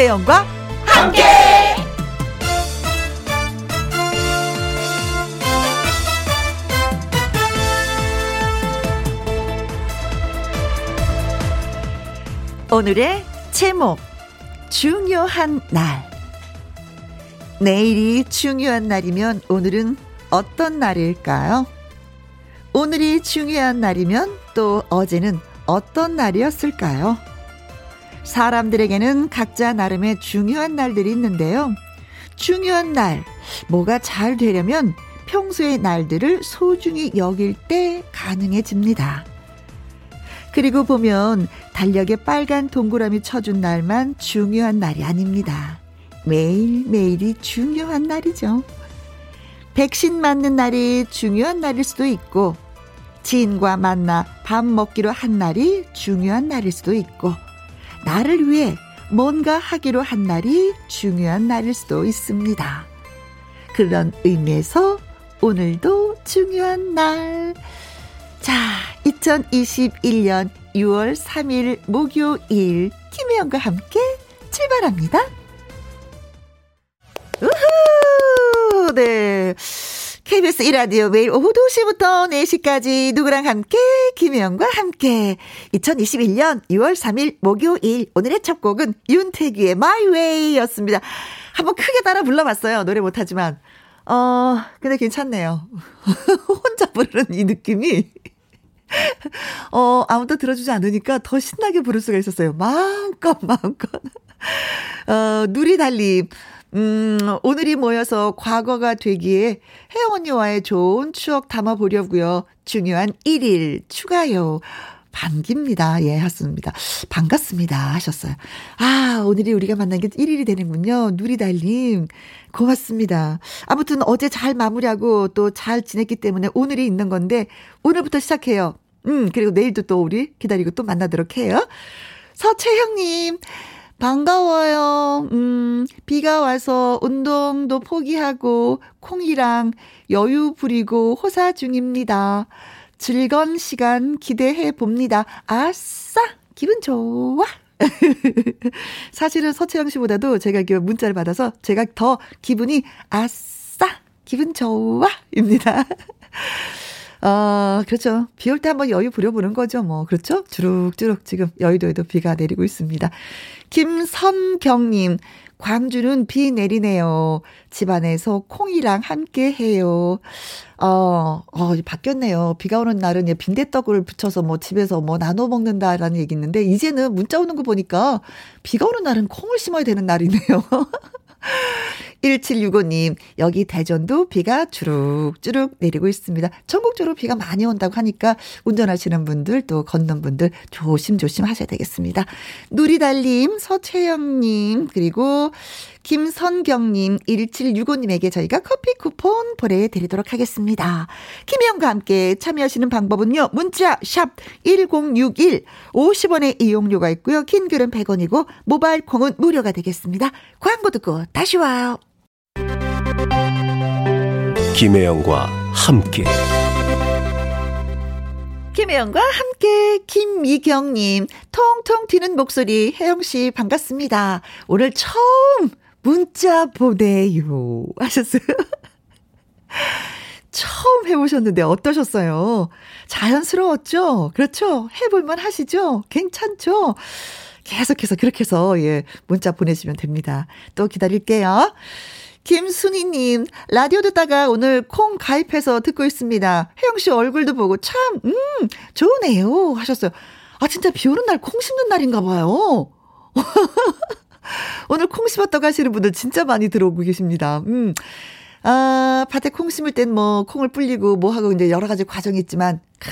김혜영과 함께. 오늘의 제목 중요한 날 내일이 중요한 날이면 오늘은 어떤 날일까요? 오늘이 중요한 날이면 또 어제는 어떤 날이었을까요? 사람들에게는 각자 나름의 중요한 날들이 있는데요. 중요한 날, 뭐가 잘 되려면 평소의 날들을 소중히 여길 때 가능해집니다. 그리고 보면 달력에 빨간 동그라미 쳐준 날만 중요한 날이 아닙니다. 매일매일이 중요한 날이죠. 백신 맞는 날이 중요한 날일 수도 있고, 지인과 만나 밥 먹기로 한 날이 중요한 날일 수도 있고, 나를 위해 뭔가 하기로 한 날이 중요한 날일 수도 있습니다. 그런 의미에서 오늘도 중요한 날. 자, 2021년 6월 3일 목요일 김혜영과 함께 출발합니다. 우후! 네. KBS 1라디오 매일 오후 2시부터 4시까지 누구랑 함께 김혜영과 함께 2021년 6월 3일 목요일 오늘의 첫 곡은 윤태기의 My Way였습니다. 한번 크게 따라 불러봤어요. 노래 못하지만 어 근데 괜찮네요. 혼자 부르는 이 느낌이 어 아무도 들어주지 않으니까 더 신나게 부를 수가 있었어요. 마음껏 마음껏 어 누리 달님 음, 오늘이 모여서 과거가 되기에 혜영 언니와의 좋은 추억 담아보려고요. 중요한 1일 추가요. 반깁니다. 예, 하습니다. 반갑습니다. 하셨어요. 아, 오늘이 우리가 만난 게 1일이 되는군요. 누리달님. 고맙습니다. 아무튼 어제 잘 마무리하고 또 잘 지냈기 때문에 오늘이 있는 건데, 오늘부터 시작해요. 음, 그리고 내일도 또 우리 기다리고 또 만나도록 해요. 서채형님, 반가워요. 음, 비가 와서 운동도 포기하고 콩이랑 여유 부리고 호사 중입니다. 즐거운 시간 기대해 봅니다. 아싸! 기분 좋아! 사실은 서채영 씨보다도 제가 그 문자를 받아서 제가 더 기분이 아싸! 기분 좋아! 입니다. 어, 그렇죠. 비 올 때 한번 여유 부려보는 거죠, 뭐. 그렇죠? 주룩주룩 지금 여의도에도 비가 내리고 있습니다. 김선경님, 광주는 비 내리네요. 집안에서 콩이랑 함께 해요. 어, 어, 바뀌었네요. 비가 오는 날은 빈대떡을 붙여서 뭐 집에서 뭐 나눠 먹는다라는 얘기 있는데, 이제는 문자 오는 거 보니까 비가 오는 날은 콩을 심어야 되는 날이네요. 1765님, 여기 대전도 비가 주룩주룩 내리고 있습니다. 전국적으로 비가 많이 온다고 하니까 운전하시는 분들 또 걷는 분들 조심조심 하셔야 되겠습니다. 누리달님, 서채영님, 그리고 김선경님, 1765님에게 저희가 커피 쿠폰 보내드리도록 하겠습니다. 김혜영과 함께 참여하시는 방법은요. 문자 샵 1061, 50원의 이용료가 있고요. 긴 글은 100원이고 모바일 콩은 무료가 되겠습니다. 광고 듣고 다시 와요. 김혜영과 함께 김혜영과 함께 김미경님 통통 튀는 목소리 혜영 씨 반갑습니다. 오늘 처음 문자 보내요 하셨어요. 처음 해보셨는데 어떠셨어요? 자연스러웠죠? 그렇죠? 해볼만 하시죠? 괜찮죠? 계속해서 그렇게 해서 예 문자 보내시면 됩니다. 또 기다릴게요. 김순희님, 라디오 듣다가 오늘 콩 가입해서 듣고 있습니다. 혜영 씨 얼굴도 보고 참, 음, 좋으네요. 하셨어요. 아, 진짜 비 오는 날 콩 심는 날인가 봐요. 오늘 콩 심었다고 하시는 분들 진짜 많이 들어오고 계십니다. 음. 아, 밭에 콩 심을 땐 뭐 콩을 불리고 뭐 하고 이제 여러 가지 과정이 있지만 크,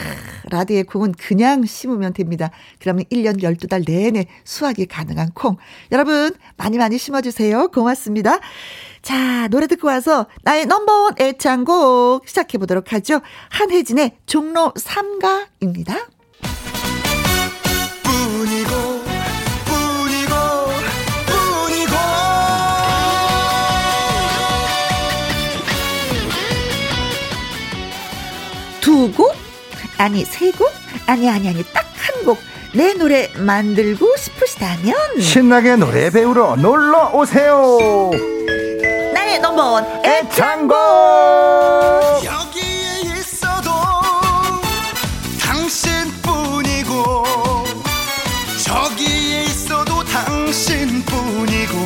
라디오의 콩은 그냥 심으면 됩니다. 그러면 1년 12달 내내 수확이 가능한 콩. 여러분 많이 많이 심어 주세요. 고맙습니다. 자, 노래 듣고 와서 나의 넘버원 애창곡 시작해 보도록 하죠. 한혜진의 종로 3가입니다. 뿐이고 뿐이고 뿐이고 두 곡? 아니 세 곡? 아니 아니 아니 딱 한 곡 내 노래 만들고 싶으시다 계시다면 신나게 노래 배우러 놀러 오세요. 넘버원 애창곡. 여기에 있어도 당신뿐이고 저기에 있어도 당신뿐이고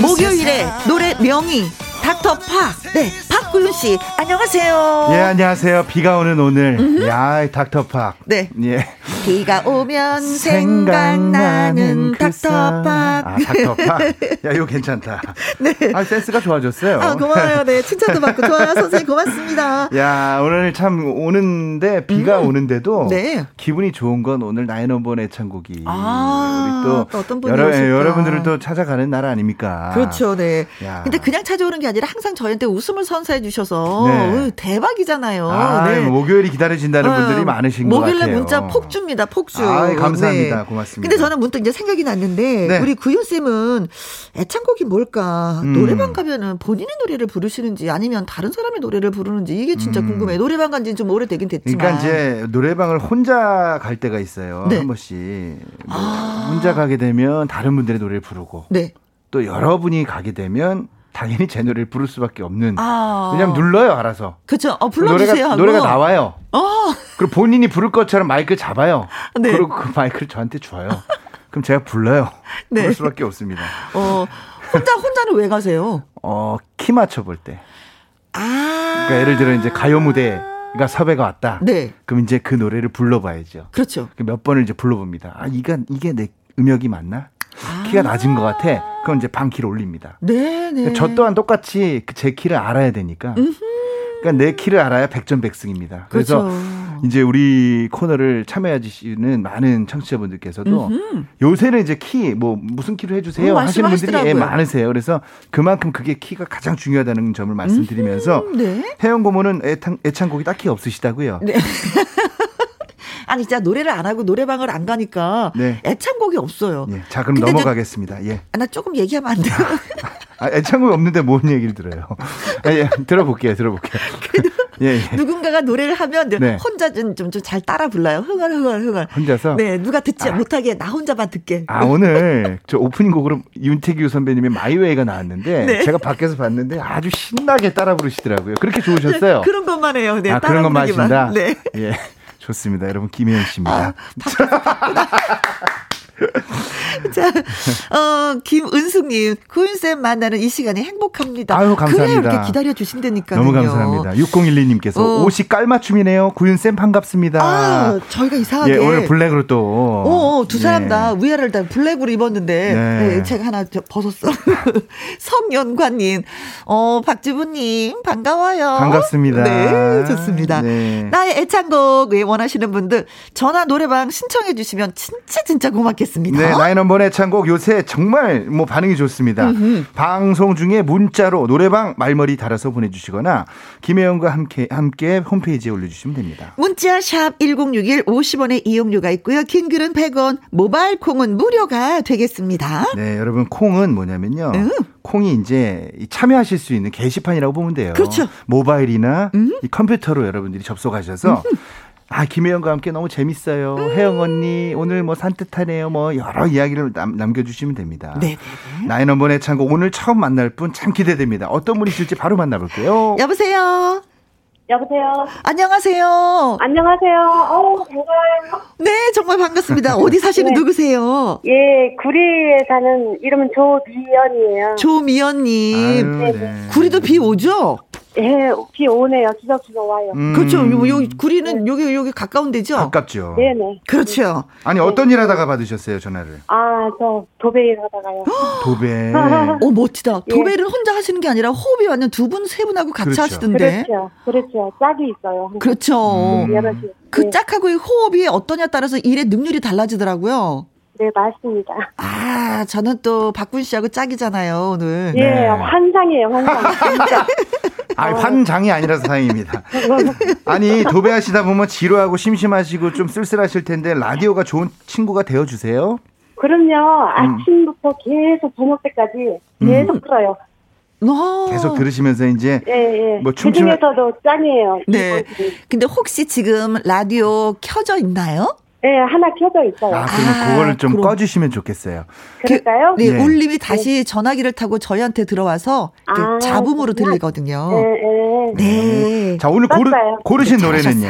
목요일에 노래 명의 닥터 파. 네, 박구윤 씨. 안녕하세요. 예, 안녕하세요. 비가 오는 오늘. 야, 닥터팍. 네. 예. 비가 오면 생각나는 그 사- 닥터파. 아, 닥터팍. 야, 이거 괜찮다. 네. 아, 센스가 좋아졌어요. 아, 고마워요. 네, 칭찬도 받고 좋아요. 선생님 고맙습니다. 야, 오늘 참 오는데 비가 오는데도 음. 네. 기분이 좋은 건 오늘 나인원번 애창곡이 아, 우리 또, 또 어떤 분이 여러, 예, 오실까. 여러분들을 또 찾아가는 날 아닙니까? 그렇죠, 네. 야. 근데 그냥 찾아오는 게 아니라 항상 저희한테 웃음을 선 사해 주셔서 네. 으, 대박이잖아요. 아, 네. 목요일이 기다려진다는 어, 분들이 많으신 것 같아요. 문자 폭주입니다, 폭주. 네. 아이, 감사합니다. 고맙습니다. 근데 저는 문득 이제 생각이 났는데 네. 우리 구윤 쌤은 애창곡이 뭘까? 음. 노래방 가면은 본인의 노래를 부르시는지 아니면 다른 사람의 노래를 부르는지 이게 진짜 음. 궁금해. 요 노래방 간지는 좀 오래되긴 됐지만. 그러니까 이제 노래방을 혼자 갈 때가 있어요. 네. 한 번씩. 뭐 아. 혼자 가게 되면 다른 분들의 노래를 부르고 네. 또 여러분이 가게 되면 당연히 제 노래를 부를 수밖에 없는. 아. 왜냐면 눌러요, 알아서. 그쵸. 어, 불러주세요. 노래가. 노래가 나와요. 어. 그리고 본인이 부를 것처럼 마이크 잡아요. 네. 그리고 그 마이크를 저한테 줘요. 그럼 제가 불러요. 네. 부를 수밖에 없습니다. 어. 혼자, 혼자는 왜 가세요? 어, 키 맞춰볼 때. 아. 그러니까 예를 들어 이제 가요 무대가 섭외가 왔다. 네. 그럼 이제 그 노래를 불러봐야죠. 그렇죠. 그몇 번을 이제 불러봅니다. 아, 이가, 이게 내 음역이 맞나? 키가 낮은 것 같아. 그럼 이제 반 키를 올립니다. 네, 네. 저 또한 똑같이 그제 키를 알아야 되니까. 그러니까 내 키를 알아야 백전백승입니다. 그래서 그렇죠. 이제 우리 코너를 참여해 주시는 많은 청취자분들께서도 요새는 이제 키 뭐 무슨 키로 해주세요 음, 하시는 분들이 예. 많으세요. 그래서 그만큼 그게 키가 가장 중요하다는 점을 말씀드리면서 음, 네. 혜영 고모는 애창, 애창곡이 딱히 없으시다고요. 네. 아니 진짜 노래를 안 하고 노래방을 안 가니까 네. 애창곡이 없어요. 예, 자 그럼 넘어가겠습니다. 예. 아, 나 조금 얘기하면 안 돼요? 아, 애창곡이 없는데 뭔 얘기를 들어요? 아, 예, 들어볼게요, 들어볼게요. 예, 예. 누군가가 노래를 하면 네. 혼자 좀좀 잘 따라 불러요. 흥얼 흥얼 흥얼. 혼자서? 네, 누가 듣지 못하게 나 혼자만 듣게. 아, 오늘 저 오프닝 곡으로 윤태규 선배님의 마이웨이가 나왔는데 네. 제가 밖에서 봤는데 아주 신나게 따라 부르시더라고요. 그렇게 좋으셨어요? 그런 것만 해요. 네, 아, 그런 것만. 하신다? 네. 예. 좋습니다. 여러분, 김혜연 씨입니다. 자, 어, 김은숙님, 구윤쌤 만나는 이 시간이 행복합니다. 아유, 감사합니다. 그래요, 이렇게 기다려 주신다니까요. 너무 감사합니다. 6012님께서 어. 옷이 깔맞춤이네요. 구윤쌤 반갑습니다. 아, 저희가 이상하게. 예, 오늘 블랙으로 또. 어, 어, 두 사람 네. 다 위아래를 다 블랙으로 입었는데 네. 네, 제가 하나 저 벗었어. 성연관님, 어 박지부님 반가워요. 반갑습니다. 네, 좋습니다. 네. 나의 애창곡 예, 원하시는 분들 전화 노래방 신청해 주시면 진짜 진짜 고맙겠습니다. 네, 나인원번의 창곡 요새 정말 뭐 반응이 좋습니다. 방송 중에 문자로 노래방 말머리 달아서 보내주시거나 김혜영과 함께 함께 홈페이지에 올려주시면 됩니다. 문자 샵 1061 50원의 이용료가 있고요. 긴 글은 100원, 모바일 콩은 무료가 되겠습니다. 네, 여러분 콩은 뭐냐면요. 음. 콩이 이제 이 참여하실 수 있는 게시판이라고 보면 돼요. 그렇죠. 음. 모바일이나 이 컴퓨터로 여러분들이 접속하셔서 아 김혜영과 함께 너무 재밌어요. 음. 혜영 언니 오늘 뭐 산뜻하네요. 뭐 여러 이야기를 남, 남겨주시면 됩니다. 네. 나인원번의 창곡 오늘 처음 만날 분 참 기대됩니다. 어떤 분이실지 바로 만나볼게요. 여보세요. 여보세요. 안녕하세요. 안녕하세요. 어우, 반가워요. 네, 정말 반갑습니다. 어디 사시는 네. 누구세요? 예, 구리에 사는 이름은 조미연이에요. 조미연님. 아유, 네. 구리도 비 오죠? 예, 비 오네요. 지적지적 와요. 음, 그렇죠. 요, 요, 구리는 여기, 여기 가까운 데죠? 가깝죠. 네네. 그렇죠. 아니 어떤 일 하다가 받으셨어요 전화를? 아, 저 도배 일 하다가요. 도배. 오, 멋지다. 예. 도배를 혼자 하시는 게 아니라 호흡이 완전 두 분, 세 분하고 같이 그렇죠. 하시던데. 그렇죠. 그렇죠. 짝이 있어요. 그렇죠. 음. 그 네, 짝하고의 호흡이 어떠냐에 따라서 일의 능률이 달라지더라고요. 네, 맞습니다. 아, 저는 또 박군 씨하고 짝이잖아요, 오늘. 예, 네. 환상이에요, 환상. 진짜. 아니 환장이 아니라서 다행입니다. 아니 도배하시다 보면 지루하고 심심하시고 좀 쓸쓸하실 텐데 라디오가 좋은 친구가 되어 주세요. 그럼요. 아침부터 계속 저녁 때까지 계속 들어요. 어. 계속 들으시면서 이제 예, 예. 뭐그 중에서도 짱이에요. 네. 근데 혹시 지금 라디오 켜져 있나요? 예, 하나 켜져 있어요. 아, 그러면 아, 그거를 좀 그럼. 꺼주시면 좋겠어요. 그럴까요? 네, 네. 울림이 다시 전화기를 타고 저희한테 들어와서 아, 잡음으로 그렇구나. 들리거든요. 예, 예. 네. 자, 오늘 고르. 고르신 노래는요?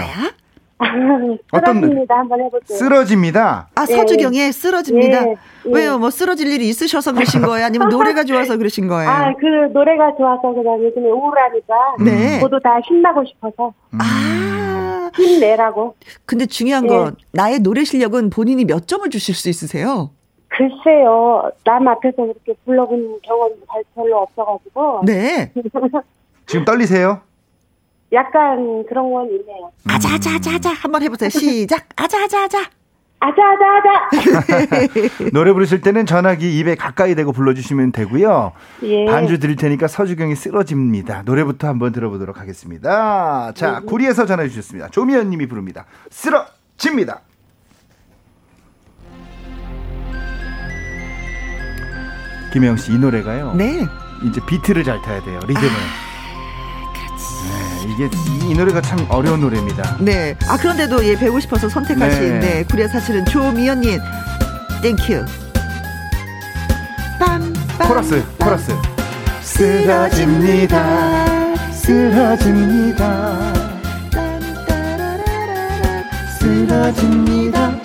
어떤 노래? 쓰러집니다. 한번 해볼게요. 쓰러집니다. 아, 예. 서주경의 쓰러집니다. 예, 예. 왜요? 뭐 쓰러질 일이 있으셔서 그러신 거예요? 아니면 노래가 좋아서 그러신 거예요? 아, 그 노래가 좋아서 그냥 요즘에 우울하니까 네. 저도 다 신나고 싶어서 아, 힘내라고. 근데 중요한 예. 건 나의 노래 실력은 본인이 몇 점을 주실 수 있으세요? 글쎄요, 남 앞에서 그렇게 불러본 경험이 잘 별로 없어가지고 네. 지금 떨리세요? 약간 그런 건 있네요. 아자, 아자, 아자, 아자. 한번 해보세요. 시작. 아자, 아자, 아자. 아자 아자 아자. 노래 부르실 때는 전화기 입에 가까이 대고 불러주시면 되고요. 예. 반주 드릴 테니까 서주경이 쓰러집니다. 노래부터 한번 들어보도록 하겠습니다. 자, 구리에서 전화 주셨습니다. 조미연 님이 부릅니다. 쓰러집니다. 김영 씨, 이 노래가요. 네. 이제 비트를 잘 타야 돼요. 리듬을. 네, 이게 이 노래가 참 어려운 노래입니다. 네. 아, 그런데도 예, 배우고 싶어서 선택하신, 네. 네. 구리의 사실은 조미연님. Thank you. 빰, 빰, 코러스, 빰. 코러스. 쓰러집니다. 쓰러집니다. 쓰러집니다.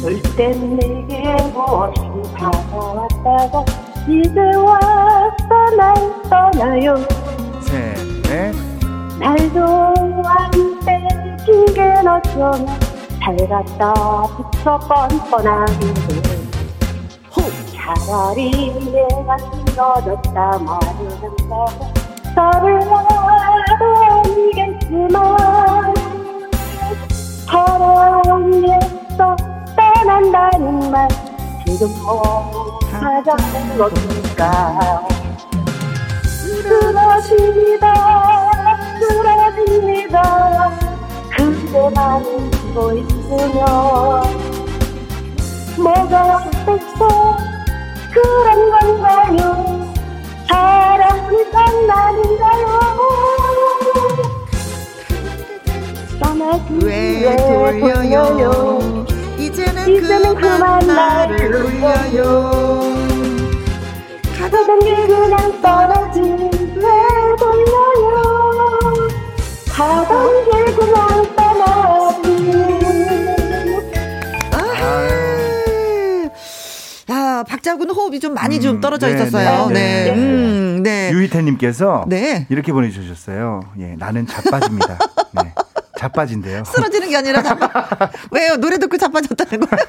절대 내게 무엇이 다가왔다가 이제 와서 날 떠나요. 셋, 넷. 날도 안 뺏긴 게 어쩌면 잘 갖다 붙여 호. 차라리 내가 쓰러졌다 말을 한다고 저를 알아보겠지만 사랑에서 떠난다는 말 지금 뭐 하자는 겁니까? 쓰러집니다 쓰러집니다 그대만 웃고 있으면 뭐가 됐어? 그런 건가요? 사랑이 장난인가요? 떠나기 왜 돌려요? 이제는, 이제는 그만 나를 돌려요. 가던 길 그냥 떠나지 왜 돌려요 길 그냥 떠나지 아, 박자군 호흡이 좀 많이 좀 음, 떨어져 네, 있었어요. 네, 네. 네. 음, 네. 유희태님께서 네. 이렇게 보내주셨어요. 예, 나는 자빠집니다. 네, 자빠진대요. 쓰러지는 게 아니라 자빠... 왜요? 노래 듣고 자빠졌다는 거예요?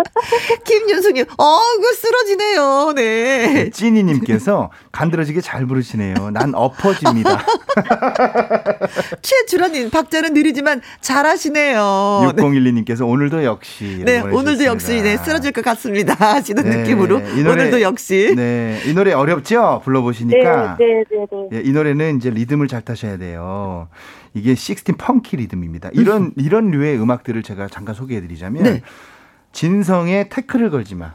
김윤숙님, 어, 이거 쓰러지네요. 네. 찐이님께서 간드러지게 잘 부르시네요. 난 엎어집니다. 최주라님, 박자는 느리지만 잘하시네요. 네. 6012님께서 오늘도 역시. 네, 오늘도 역시 네, 쓰러질 것 같습니다. 하시는 네, 느낌으로 이 노래- 오늘도 역시 네, 이 노래 어렵죠? 불러보시니까. 네 네 네 네 예, 이 노래는 이제 리듬을 잘 타셔야 돼요. 이게 16 펑키 리듬입니다. 이런 이런 류의 음악들을 제가 잠깐 소개해드리자면 네. 진성의 태클을 걸지 마.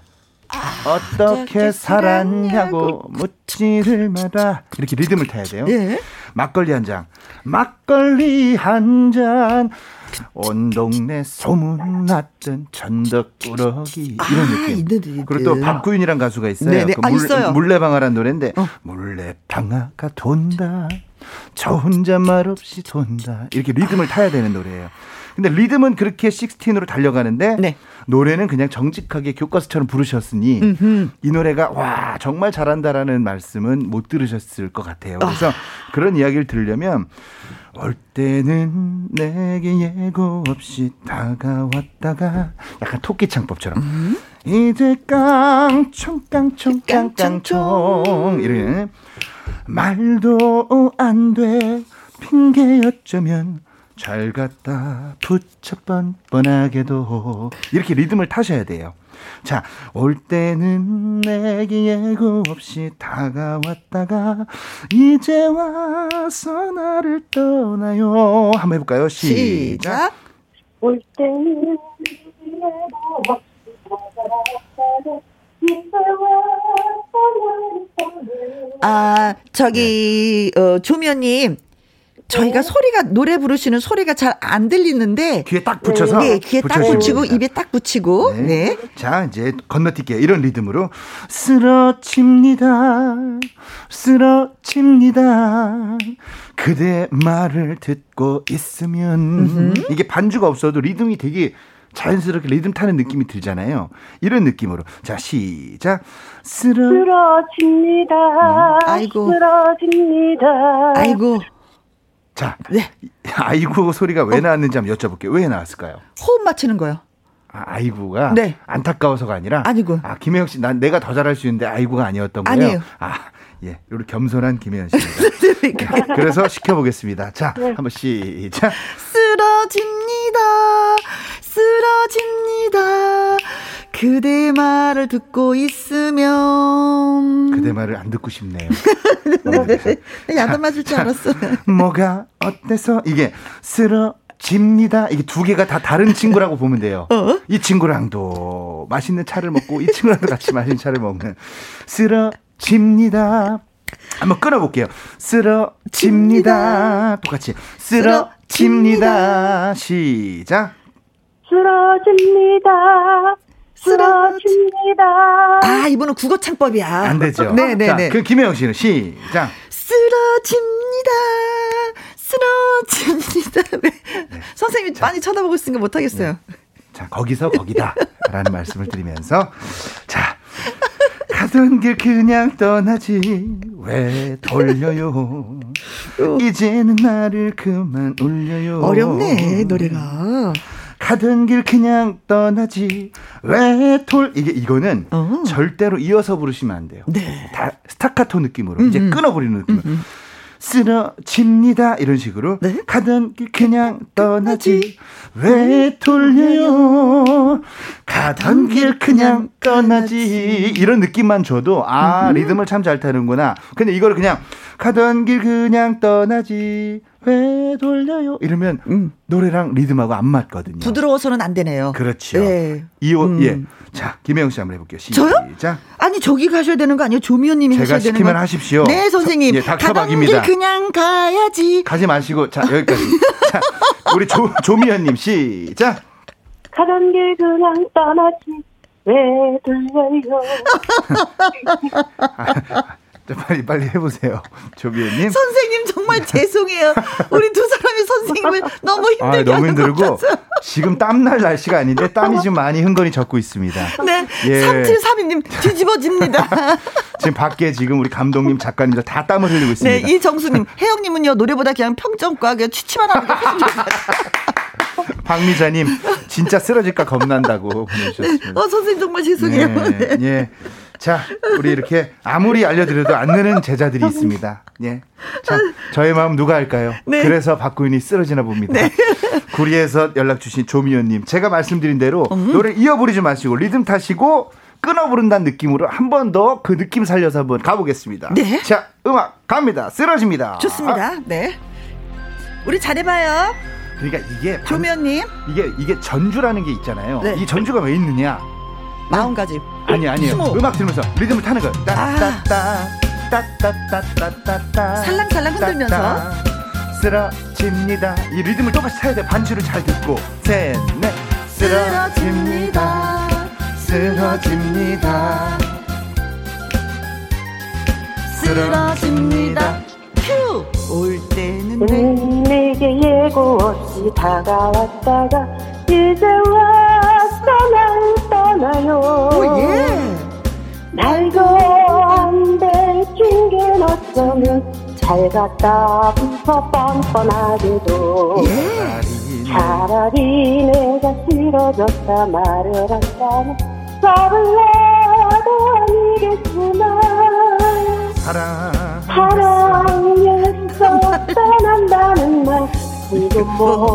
어떻게 어떻게 살았냐고 묻지를 마라 이렇게 리듬을 타야 돼요. 예. 막걸리 한 잔, 막걸리 한 잔. 온 동네 소문났던 천덕꾸러기 이런 아, 느낌. 있는 리듬. 그리고 또 박구윤이란 가수가 있어요. 네네. 그 아, 있어요. 어. 물레방아란 노래인데 물레방아가 돈다. 저 혼자 말없이 돈다. 이렇게 리듬을 타야 되는 노래예요. 근데 리듬은 그렇게 16으로 달려가는데 네. 노래는 그냥 정직하게 교과서처럼 부르셨으니 음흠. 이 노래가 와 정말 잘한다라는 말씀은 못 들으셨을 것 같아요. 그래서 그런 이야기를 들으려면 올 때는 내게 예고 없이 다가왔다가 약간 토끼 창법처럼 음. 이제 깡총 깡총 깡깡총 이런 말도 안 돼 핑계 어쩌면 잘 갖다 붙여 뻔뻔하게도 이렇게 리듬을 타셔야 돼요. 자, 올 때는 내게 예고 없이 다가왔다가 이제 와서 나를 떠나요. 한번 해볼까요? 시작. 시작. 올 때는 내가 없이 다가왔다가 아, 저기, 어, 조미연님. 저희가 소리가, 노래 부르시는 소리가 잘 안 들리는데. 귀에 딱 붙여서. 네, 귀에 딱 붙이고, 됩니다. 입에 딱 붙이고. 네. 자, 이제 건너뛸게요. 이런 리듬으로. 쓰러집니다. 쓰러집니다. 그대 말을 듣고 있으면. 이게 반주가 없어도 리듬이 되게 자연스럽게 리듬 타는 느낌이 들잖아요. 이런 느낌으로. 자, 시작. 쓰러. 쓰러집니다. 아이고. 쓰러집니다. 아이고, 자, 네. 아이고 소리가 왜 나왔는지 한번 여쭤볼게요. 왜 나왔을까요? 호흡 맞추는 거요. 아, 아이고가 네. 안타까워서가 아니라 아니고. 아 김혜영 씨, 난 내가 더 잘할 수 있는데 아이고가 아니었던 거예요. 아니에요. 아, 예, 우리 겸손한 김혜연 씨입니다. 네, 그래서 시켜보겠습니다. 자, 한번 시작. 쓰러집니다. 쓰러집니다. 그대 말을 듣고 있으면. 그대 말을 안 듣고 싶네요. 네, 야단 맞을 줄 알았어. 뭐가 어때서 이게 쓰러 집니다. 이게 두 개가 다 다른 친구라고 보면 돼요. 어? 이 친구랑도 맛있는 차를 먹고 이 친구랑도 같이 맛있는 차를 먹는 쓰러집니다. 한번 끊어볼게요. 쓰러집니다. 똑같이 쓰러집니다. 시작. 쓰러집니다. 쓰러집니다. 아, 이분은 국어 창법이야. 안 되죠. 네 네네. 자, 그 김혜영 씨는 시작. 쓰러집니다. 쓰러집니다. 왜? 네. 선생님이 많이 쳐다보고 있으니까 못 하겠어요. 자, 거기서 거기다. 라는 말씀을 드리면서. 자, 가던 길 그냥 떠나지. 왜 돌려요? 이제는 나를 그만 울려요. 어렵네, 노래가. 가던 길 그냥 떠나지. 왜 돌, 이게, 이거는 어. 절대로 이어서 부르시면 안 돼요. 네. 다 스타카토 느낌으로 이제 음, 음. 끊어버리는 느낌으로. 쓰러집니다 이런 식으로 네? 가던 길 그냥 떠나지 왜 돌려요 가던 길 그냥 떠나지 이런 느낌만 줘도 아 리듬을 참 잘 타는구나 근데 이걸 그냥 가던 길 그냥 떠나지 왜 돌려요 이러면 음. 노래랑 리듬하고 안 맞거든요 부드러워서는 안 되네요. 그렇죠 네. 이호 음. 예 자 김혜영 씨 한번 해 볼게요 시작 저요? 아니 저기 가셔야 되는 거 아니에요? 조미연 님이 제가 하셔야 되는 시키면 거. 하십시오. 네 선생님. 저- 예, 닥터박입니다. 가던 길 그냥 가야지. 가지 마시고 자 여기까지. 자 우리 조 조미연 님 시작. 가던 길 그냥 떠나지. 왜 돌려요? 자, 빨리 빨리 해보세요, 조미연님. 선생님 정말 죄송해요. 우리 두 사람이 선생님을 너무 힘들게 아 너무 힘들고. 지금 땀날 날씨가 아닌데 땀이 지금 많이 흥건히 젖고 있습니다. 네. 예. 3732님 뒤집어집니다. 지금 밖에 지금 우리 감독님 작가님들 다 땀을 흘리고 네, 있습니다. 이정수님, 혜영님은요, 노래보다 그냥 평점과 그냥 취치만 하는 게 훨씬 같아요. 박미자님 진짜 쓰러질까 겁난다고 보내주셨습니다. 어, 선생님 정말 죄송해요. 예, 네. 예. 자, 우리 이렇게 아무리 알려드려도 안 느는 제자들이 있습니다. 예. 자, 저의 마음 누가 알까요? 네. 그래서 박구윤이 쓰러지나 봅니다. 구리에서 연락 주신 조미연님. 제가 말씀드린 대로 음. 노래 이어 부르지 마시고 리듬 타시고 끊어 부른다는 느낌으로 한 번 더 그 느낌 살려서 한번 가보겠습니다. 네. 자, 음악 갑니다. 쓰러집니다. 좋습니다. 네. 우리 잘해봐요. 그러니까 이게 방- 조미연님, 이게 이게 전주라는 게 있잖아요. 네. 이 전주가 왜 있느냐? 마음가짐. 아니 아니에요. 스모. 음악 들으면서 리듬을 타는 거예요. 아. 따따따 따따따따따 살랑살랑 흔들면서. 쓰러집니다. 이 리듬을 똑같이 타야 돼. 반주를 잘 듣고 셋넷 쓰러집니다. 쓰러집니다. 쓰러집니다. 휴! 올 때는 내게 예고 없이 다가왔다가 이제 와서 날 떠나요. 오, 예. 말도 안 되긴 게 어쩌면 잘 갔다 붙어 뻔뻔하게도 예. 차라리 내가 싫어졌다 말을 한다면 말을 해도 아니겠구나 사랑 사랑에서 떠난다는 말뭐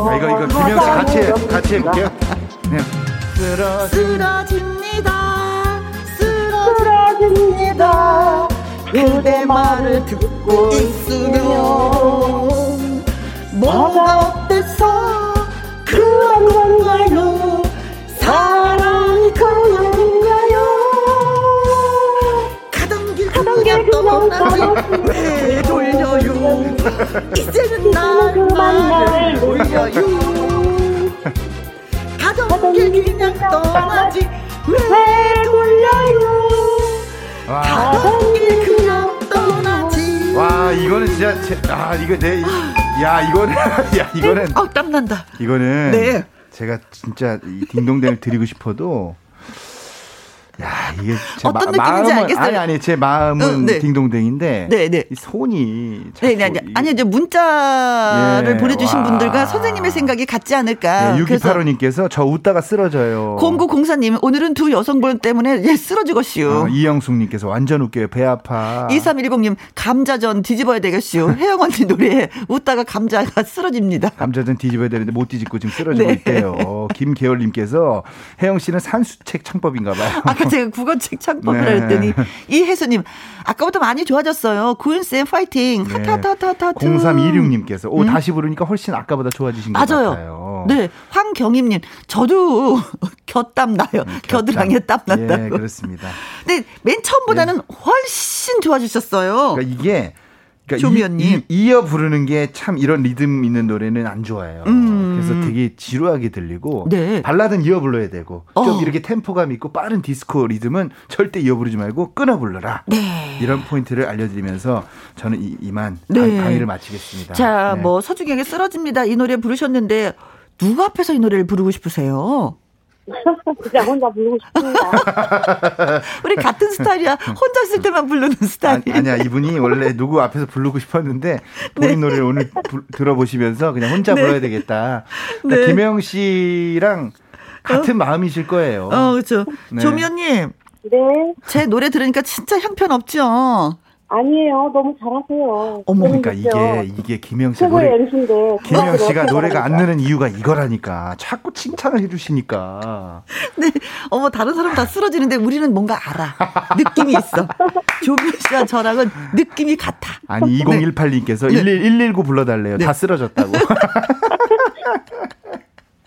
자, 이거 이거 김영 씨 같이 해, 같이 해볼게요. 네. 쓰러집니다. 쓰러집니다. 그대 말을 듣고 있으면 뭐가 어때서 그런 건가요 사랑이 그런 건가요. 가던 길 가던 길 떠나지 왜 돌려요? 이제는 날 돌려요. 길 그냥 떠나지. 왜 돌려요? 와, 가던 길 그냥 떠나지. 와 이거는 진짜 제, 아 이거 내 야 이거는 야 이거는 어 땀난다. 이거는 네. 제가 진짜 이 딩동댕을 드리고 싶어도 야 이게 제 어떤 마, 느낌인지 마음은 알겠어요. 아니 아니 제 마음은 어, 네. 딩동댕인데 네, 네. 이 손이 네, 자꾸 네, 아니, 아니, 이제 문자를 예, 보내주신 와. 분들과 선생님의 생각이 같지 않을까. 네, 그래서 6285님께서 저 웃다가 쓰러져요. 0904님, 오늘은 두 여성분 때문에 예, 쓰러지겠슈. 어, 이영숙님께서 완전 웃겨요. 배 아파. 2310님, 감자전 뒤집어야 되겠슈. 혜영 언니 노래에 웃다가 감자가 쓰러집니다. 감자전 뒤집어야 되는데 못 뒤집고 지금 쓰러지고 네. 있대요. 김계월님께서 혜영 씨는 산수책 창법인가 봐요. 아까 제가 국어책 창법을 네. 했더니 이혜수님 아까부터 많이 좋아졌어요. 구윤쌤 파이팅. 네. 하트 하트 하트 하트 하트. 0326님께서 오 다시 부르니까 훨씬 아까보다 좋아지신 것 음. 맞아요. 같아요. 네, 황경임님, 저도 겨땀 나요. 겨드랑이에 땀 난다고. 예, 그렇습니다. 근데 맨 처음보다는 훨씬 좋아지셨어요. 그러니까 이게 그러니까 조미연님. 이, 이, 이어 부르는 게 참 이런 리듬 있는 노래는 안 좋아요. 그래서 되게 지루하게 들리고 음. 네. 발라드는 이어 불러야 되고 어. 좀 이렇게 템포감 있고 빠른 디스코 리듬은 절대 이어 부르지 말고 끊어 불러라. 네. 이런 포인트를 알려드리면서 저는 이, 이만 네. 강- 강의를 마치겠습니다. 자, 네. 뭐 서중에게 쓰러집니다. 이 노래 부르셨는데 누구 앞에서 이 노래를 부르고 싶으세요? 그냥 혼자 부르고 싶습니다. 우리 같은 스타일이야. 혼자 있을 때만 부르는 스타일. 아니, 아니야 이분이 원래 누구 앞에서 부르고 싶었는데 본인 노래를 오늘 부- 들어보시면서 그냥 혼자 네. 불러야 되겠다. 그러니까 네. 김영 씨랑 같은 마음이실 거예요. 어, 그렇죠. 네. 조미연님, 네. 제 노래 들으니까 진짜 형편 없죠? 아니에요. 너무 잘하세요. 어머, 그러니까 이게 이게 김영 씨 최고의 노래 MC인데. 김영 씨가 노래가 안 느는 이유가 이거라니까 자꾸 칭찬을 해주시니까 네. 어머, 다른 사람 다 쓰러지는데 우리는 뭔가 알아. 느낌이 있어. 조미연 씨와 저랑은 느낌이 같아. 아니 2018님께서 네. 1 119 불러달래요. 다 쓰러졌다고.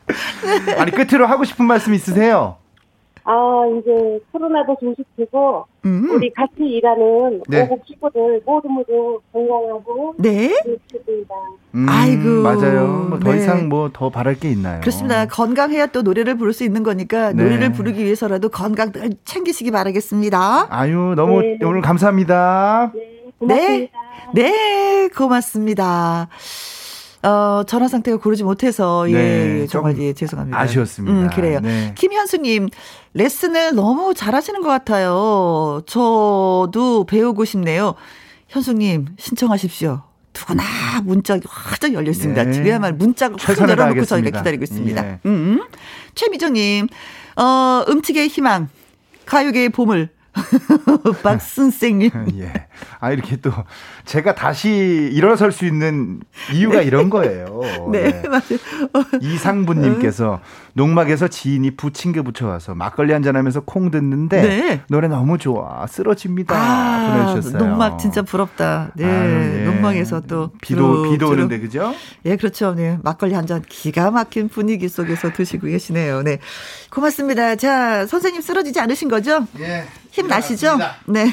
아니 끝으로 하고 싶은 말씀 있으세요? 아, 이제 코로나도 조식되고, 음. 우리 같이 일하는 네. 오국 식구들 모두 모두 건강하고, 네. 좋습니다. 음, 아이고. 맞아요. 뭐더 네. 이상 뭐 더 바랄 게 있나요? 그렇습니다. 건강해야 또 노래를 부를 수 있는 거니까 네. 노래를 부르기 위해서라도 건강 늘 챙기시기 바라겠습니다. 아유 너무 네. 오늘 감사합니다. 네, 고맙습니다. 네, 고맙습니다. 어, 전화 상태가 고르지 못해서, 예, 네, 정말, 좀 예, 죄송합니다. 아쉬웠습니다. 음, 그래요. 네. 김현수님, 레슨을 너무 잘하시는 것 같아요. 저도 배우고 싶네요. 현수님, 신청하십시오. 누구나 문자 활짝 열려 있습니다. 네. 집에야말 문자가 확 열어놓고 저희가. 기다리고 있습니다. 예. 음. 최미정님, 어, 음치계의 희망, 가요계의 보물, 박순생님. 예. 아 이렇게 또 제가 다시 일어설 수 있는 이유가 이런 거예요. 네, 네. 맞아요. 이상부님께서 농막에서 지인이 부침개 부쳐와서 막걸리 한잔 하면서 콩 듣는데 네. 노래 너무 좋아 쓰러집니다 아, 보내주셨어요. 농막 진짜 부럽다. 네, 아유, 예. 농막에서 또 비도 주로, 비도 주로. 오는데 그죠? 예, 그렇죠. 네, 막걸리 한 잔 기가 막힌 분위기 속에서 드시고 계시네요. 네, 고맙습니다. 자, 선생님 쓰러지지 않으신 거죠? 예. 힘 나시죠? 네.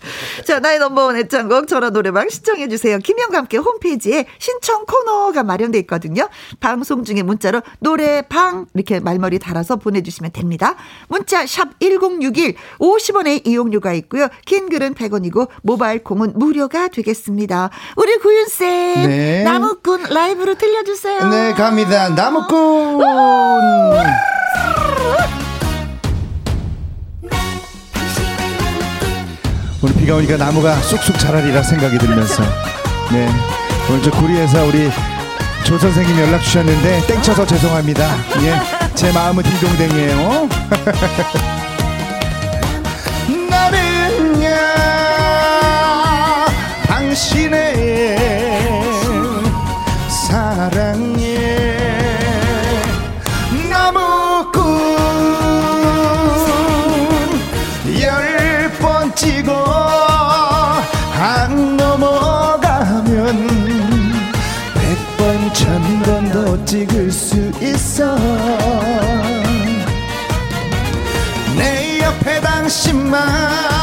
자, 나의 넘버원 애창곡 전화 노래방 신청해 주세요. 김영과 함께 홈페이지에 신청 코너가 마련돼 있거든요. 방송 중에 문자로 노래방 이렇게 말머리 달아서 보내주시면 됩니다. 문자 샵 1061, 50원의 이용료가 있고요. 긴 글은 100원이고 모바일 콩은 무료가 되겠습니다. 우리 구윤쌤, 네. 나무꾼 라이브로 들려주세요. 네 갑니다 나무꾼. 오늘 비가 오니까 나무가 쑥쑥 자라리라 생각이 들면서. 네. 오늘 저 구리에서 우리 조 선생님 연락 주셨는데 땡쳐서 죄송합니다. 예 제 마음은 딩동댕이에요 당신만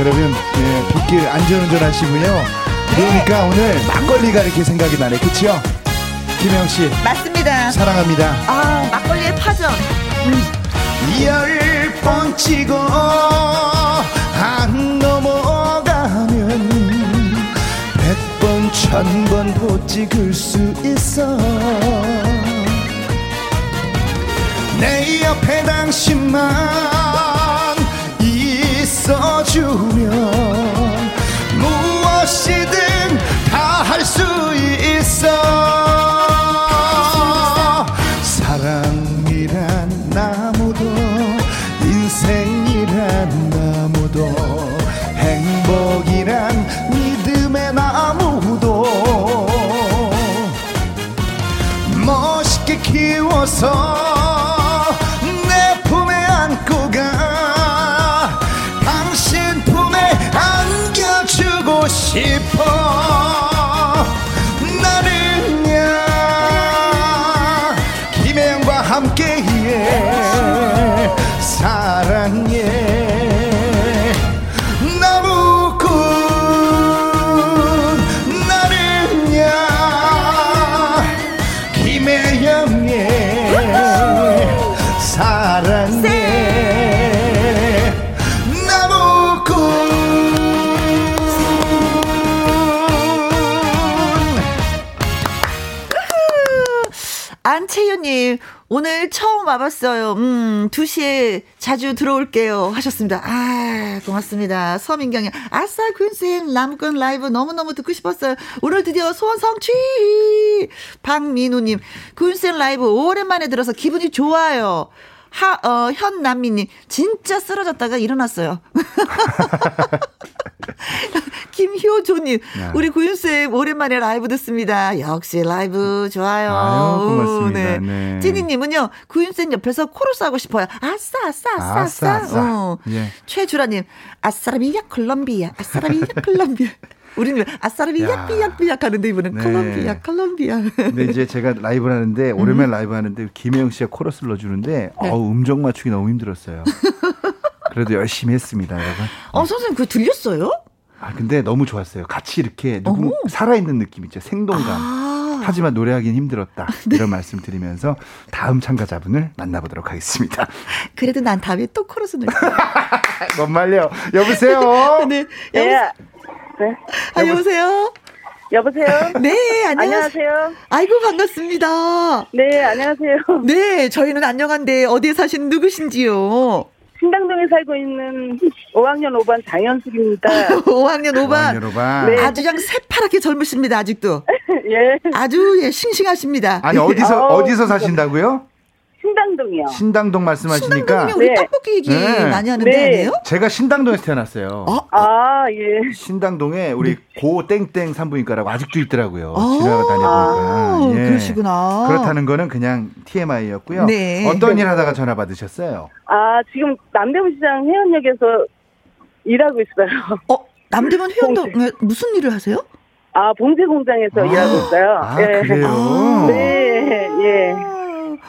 여러분 예, 빗길 안전운전 하시고요. 그러니까 오늘 막걸리가 이렇게 생각이 나네. 그치요? 김영 씨. 맞습니다. 사랑합니다. 아, 막걸리의 파전. 열번 치고 안 넘어가면 백 번, 천 번 못 찍을 수 있어. 내 옆에 당신만 있어주면 무엇이든 다 할 수 있어 와봤어요. 음, 2시에 자주 들어올게요. 하셨습니다. 아, 고맙습니다. 서민경이, 아싸, 퀸쌤, 남군 라이브 너무너무 듣고 싶었어요. 오늘 드디어 소원 성취! 박민우님, 퀸쌤 라이브 오랜만에 들어서 기분이 좋아요. 하, 어, 현남미님, 진짜 쓰러졌다가 일어났어요. 김효조님, 야. 우리 구윤쌤 오랜만에 라이브 듣습니다. 역시 라이브 좋아요. 아유, 고맙습니다. 오, 네. 네. 찌니님은요, 구윤쌤 옆에서 코러스 하고 싶어요. 아싸, 아싸, 아싸, 아싸. 아싸, 아싸. 어. 예. 최주라님, 아싸라비야, 콜롬비아, 아싸라비야, 콜롬비아. 우리는 아싸라비야, 야. 삐약 삐약 하는데 이분은 네. 콜롬비아, 콜롬비아. 근데 이제 제가 라이브를 하는데 음. 오랜만에 라이브 하는데 김혜영 씨가 코러스를 넣어주는데 네. 어우 음정 맞추기 너무 힘들었어요. 그래도 열심히 했습니다, 여러분. 어, 선생님, 그거 들렸어요? 아 근데 너무 좋았어요. 같이 이렇게 누구. 살아있는 느낌 있죠, 생동감. 아. 하지만 노래하기는 힘들었다. 이런 말씀 드리면서 다음 참가자분을 만나보도록 하겠습니다. 그래도 난 다음에 또 코러스 넣을 거야. 뭔 말려? 여보세요. 네. 네. 여보, 네. 아, 여보세요? 여보세요? 네, 안녕하세요. 안녕하세요. 아이고, 반갑습니다. 네, 안녕하세요. 네, 저희는 안녕한데 어디에 사신 누구신지요? 신당동에 살고 있는 5학년 5반 장현숙입니다. 5학년 5반. 여러분. 네. 아주 그냥 새파랗게 젊으십니다, 아직도. 예, 아주 예, 싱싱하십니다. 아니 어디서 아우, 어디서 사신다고요? 신당동이요. 신당동 말씀하시니까 신당동이면 우리 네. 떡볶이 얘기 네. 많이 하는데 네. 아니에요? 제가 신당동에서 태어났어요. 어? 아, 예. 신당동에 우리 고 땡땡 산부인과라고 아직도 있더라고요. 아, 지나다녀보니까. 예. 그러시구나. 그렇다는 거는 그냥 TMI였고요. 네. 어떤 일 하다가 전화 받으셨어요? 아, 지금 남대문시장 해운역에서 일하고 있어요. 어, 남대문 회원동 무슨 일을 하세요? 아, 봉제 공장에서 일하고 있어요. 아, 예. 그래요? 아. 네, 예.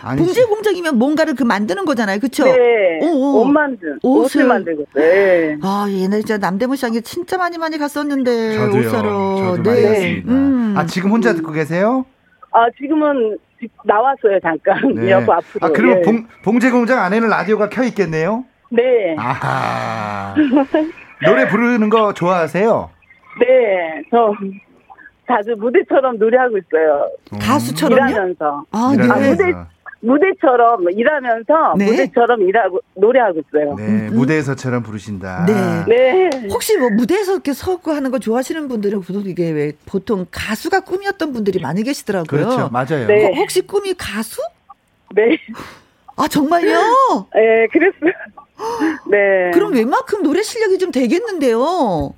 아니, 봉제 공장이면 뭔가를 그 만드는 거잖아요, 그렇죠? 네. 오, 오. 옷 만든, 옷을. 옷을 만들고. 네. 아, 옛날에 진짜 남대문 시장에 진짜 많이 많이 갔었는데 저도요. 옷 사러. 저도 네. 많이 갔습니다. 음. 아, 지금 혼자 듣고 계세요? 아, 지금은 집 나왔어요, 잠깐. 네. 여보 앞으로. 아, 그럼 예. 봉, 봉제 공장 안에는 라디오가 켜 있겠네요? 네. 아하. 노래 부르는 거 좋아하세요? 네. 저 자주 무대처럼 노래하고 있어요. 가수처럼요? 일하면서. 아, 일하면서. 네. 무대- 무대처럼 일하면서 네. 무대처럼 일하고 노래하고 있어요. 네, 무대에서처럼 부르신다. 네. 네. 혹시 뭐 무대에서 이렇게 서고 하는 거 좋아하시는 분들은 보통 이게 왜 보통 가수가 꿈이었던 분들이 많이 계시더라고요. 그렇죠. 맞아요. 네. 어, 혹시 꿈이 가수? 네. 아 정말요? 네, 그랬어요. 네. 그럼 웬만큼 노래 실력이 좀 되겠는데요?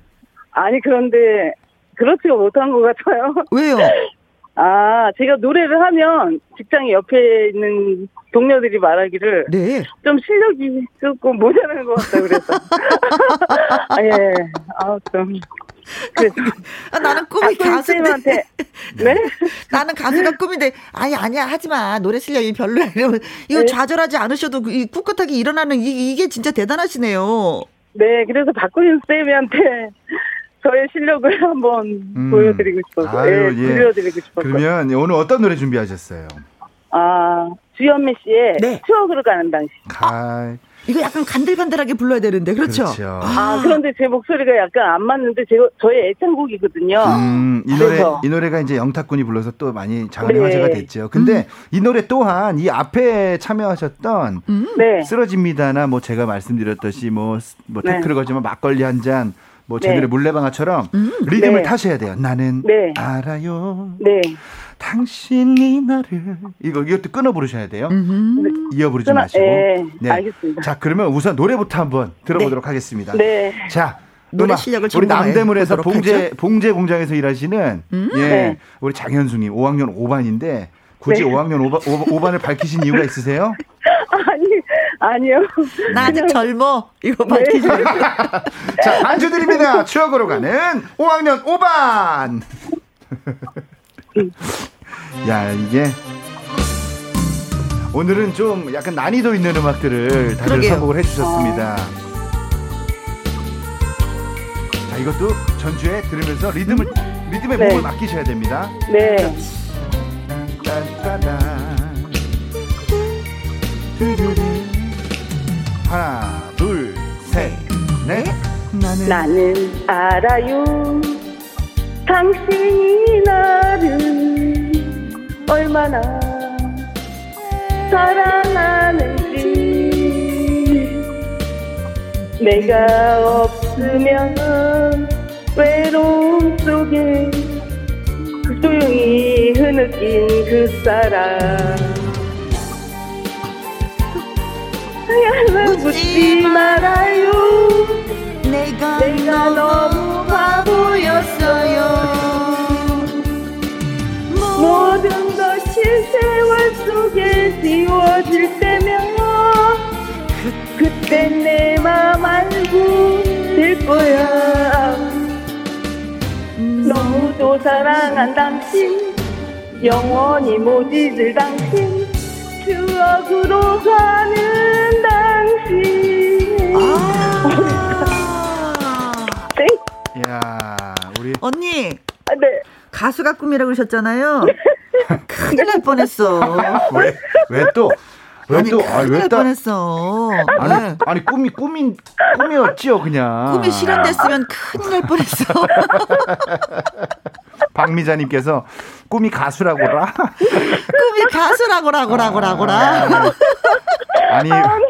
아니, 그런데, 그렇지가 못한 것 같아요. 왜요? 아, 제가 노래를 하면 직장 옆에 있는 동료들이 말하기를 네. 좀 실력이 조금 모자라는 것 같다 그래서. 아, 예. 아, 좀. 그래서. 아, 나는 꿈이 박군 가수인데. 쌤한테, 네? 나는 가수가 꿈인데 아니 아니야 하지 마 노래 실력이 별로야 이러면 이거 네. 좌절하지 않으셔도 그이 꿋꿋하게 일어나는 이, 이게 진짜 대단하시네요. 네, 그래서 박군인 쌤한테 저의 실력을 한번 음. 보여드리고 싶어서. 아유, 예, 예. 들려드리고 싶어서. 그러면 오늘 어떤 노래 준비하셨어요? 아, 주현미 씨의 네. 추억으로 가는 당시. 가 이거 약간 간들간들하게 불러야 되는데 그렇죠? 그렇죠. 아, 그런데 제 목소리가 약간 안 맞는데 제가 저의 애창곡이거든요. 음, 이 노래 그래서. 이 노래가 이제 영탁군이 불러서 또 많이 장안의 네. 화제가 됐죠. 근데 이 노래 또한 이 앞에 참여하셨던 네. 쓰러집니다나 뭐 제가 말씀드렸듯이 뭐, 뭐 네. 태클을 거지만 막걸리 한 잔, 뭐 네. 제대로 물레방아처럼 리듬을 네. 타셔야 돼요. 나는 네. 알아요. 네. 당신이 나를 이거 이것도 끊어 부르셔야 돼요. 이어 부르지 끊어- 마시고. 예, 알겠습니다. 자, 그러면 우선 노래부터 한번 들어보도록 하겠습니다. 네. 자, 노래. 실력을 우리 남대문에서 봉제 하죠. 음? 봉제 공장에서 일하시는 예 네. 우리 장현숙님 5학년 5반인데 굳이 네. 5학년 5반, 5반을 밝히신 이유가 있으세요? 아니, 아니요. 나 아직 젊어 이거 밝히지 말고. 자, 반주 드립니다. 추억으로 가는 5학년 5반. 야, 이게 오늘은 좀 약간 난이도 있는 음악들을 다들 그러게요. 선곡을 해주셨습니다. 자, 이것도 전주에 들으면서 리듬을 리듬에 네. 몸을 맡기셔야 됩니다. 네. 딴 두두두. 하나, 둘, 셋, 넷. 나는 나는 알아요. 당신이 나를 얼마나 사랑하는지 내가 없으면 외로움 속에 조용히 흐느낀 그 사람. 묻지 말아요. 내가, 내가 너무 바보였어요. 모든 것이 세월 속에 지워질 때면 그, 그때 내맘 알고 될 거야 너무도 사랑한 당신 영원히 못 잊을 당신 추억으로 가는 당신 아. 네? 야, 우리 언니 아, 네. 가수가 꿈이라고 그러셨잖아요. 큰일 날 뻔했어. 왜 왜 또 왜 아니 또 큰일 날 왜또 뻔했어. 네. 아니 아니 꿈이 꿈이 꿈이었지요 그냥 꿈이 실현됐으면 큰일 날 뻔했어. 박미자님께서 꿈이 가수라고라 꿈이 가수라고라고라고라고라. 아니 아, 너무.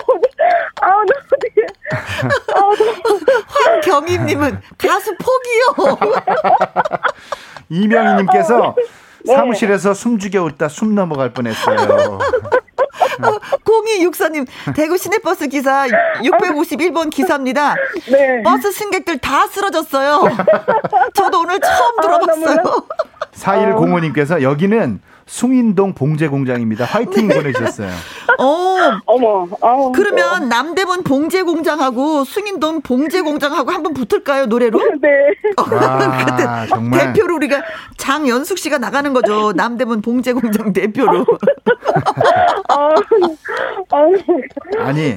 아, 너무. 황경임님은 가수 포기요. 이명희님께서 네. 사무실에서 숨죽여 웃다 숨 넘어갈 뻔했어요. 0264님 대구 시내버스 기사 651번 기사입니다. 네. 버스 승객들 다 쓰러졌어요. 저도 오늘 처음 들어봤어요. 4105님께서 여기는 숭인동 봉제 공장입니다. 화이팅 보내주셨어요. 어, 어머, 아우. 그러면 남대문 봉제 공장하고 숭인동 봉제 공장하고 한번 붙을까요 노래로? 네. 와 정말 대표로 우리가 장연숙 씨가 나가는 거죠. 남대문 봉제 공장 대표로. 아, 아우. 아니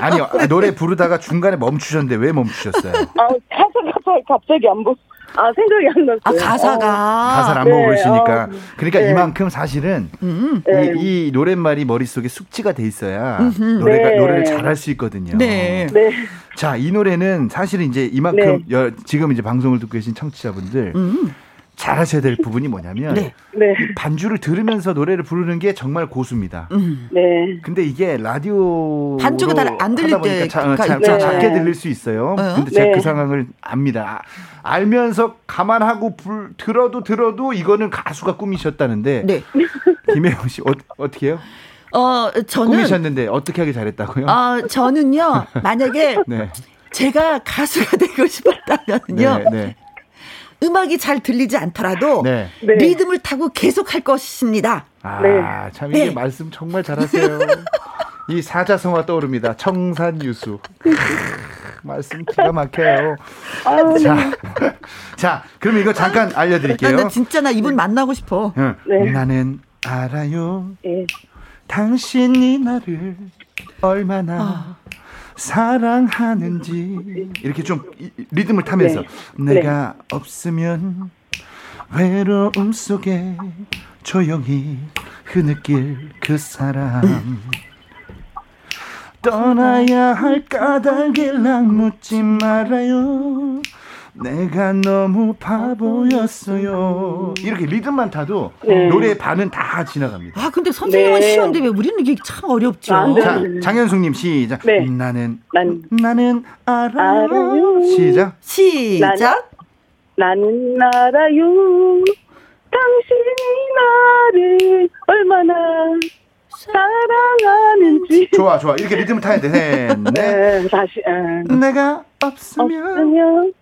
아니 노래 부르다가 중간에 멈추셨는데 왜 멈추셨어요? 아우, 가사가 갑자기 안 보. 아, 생각이 안 났어요. 아 가사가 가사를 안 네, 보고 그러시니까 어, 그러니까 네. 이만큼 사실은 네. 이, 이 노랫말이 머릿속에 숙지가 돼 있어야 노래가 네. 노래를 잘할 수 있거든요. 네. 네. 자, 이 노래는 사실은 이제 이만큼 여- 지금 이제 방송을 듣고 계신 청취자분들 음. 잘하셔야 될 부분이 뭐냐면 네. 네. 반주를 들으면서 노래를 부르는 게 정말 고수입니다. 음. 네. 근데 이게 라디오 반주가 잘 안 들릴 때가 자. 작게 들릴 수 있어요. 어? 근데 제가 네. 그 상황을 압니다. 아, 알면서 감안하고 불, 들어도 들어도 이거는 가수가 꿈이셨다는데 네. 김혜영 씨 어, 어떻게 해요? 어, 저는 꿈이셨는데 어떻게 하기 잘했다고요? 어, 저는요. 만약에 네. 제가 가수가 되고 싶었다면요. 네, 네. 음악이 잘 들리지 않더라도 네. 네. 리듬을 타고 계속 할 것입니다. 아, 네. 참 이게 네. 말씀 정말 잘하세요. 이 사자성어 떠오릅니다. 청산유수. 말씀 기가 막혀요. 아, 자, 자, 그럼 이거 잠깐 알려드릴게요. 나 진짜 나 이분 만나고 싶어. 응. 네. 나는 알아요. 예. 당신이 나를 얼마나 아. 사랑하는지. 이렇게 좀 리듬을 타면서 네. 내가 없으면 외로움 속에 조용히 흐느낄 그 사람. 떠나야 할 까닭일랑 묻지 말아요 내가 너무 바보였어요 이렇게 리듬만 타도 네. 노래의 반은 다 지나갑니다 아, 근데 선생님은 네. 쉬운데 왜 우리는 이게 참 어렵죠? 안 돼. 자, 장현숙님 시작. 네. 나는 난, 나는 알아요. 알아요. 시작. 시작. 나는 알아요. 당신이 나를 얼마나 사랑하는지. 좋아, 좋아. 이렇게 리듬을 타야 돼. 셋, 넷. 네, 다시, 어. 내가 없으면 없으면,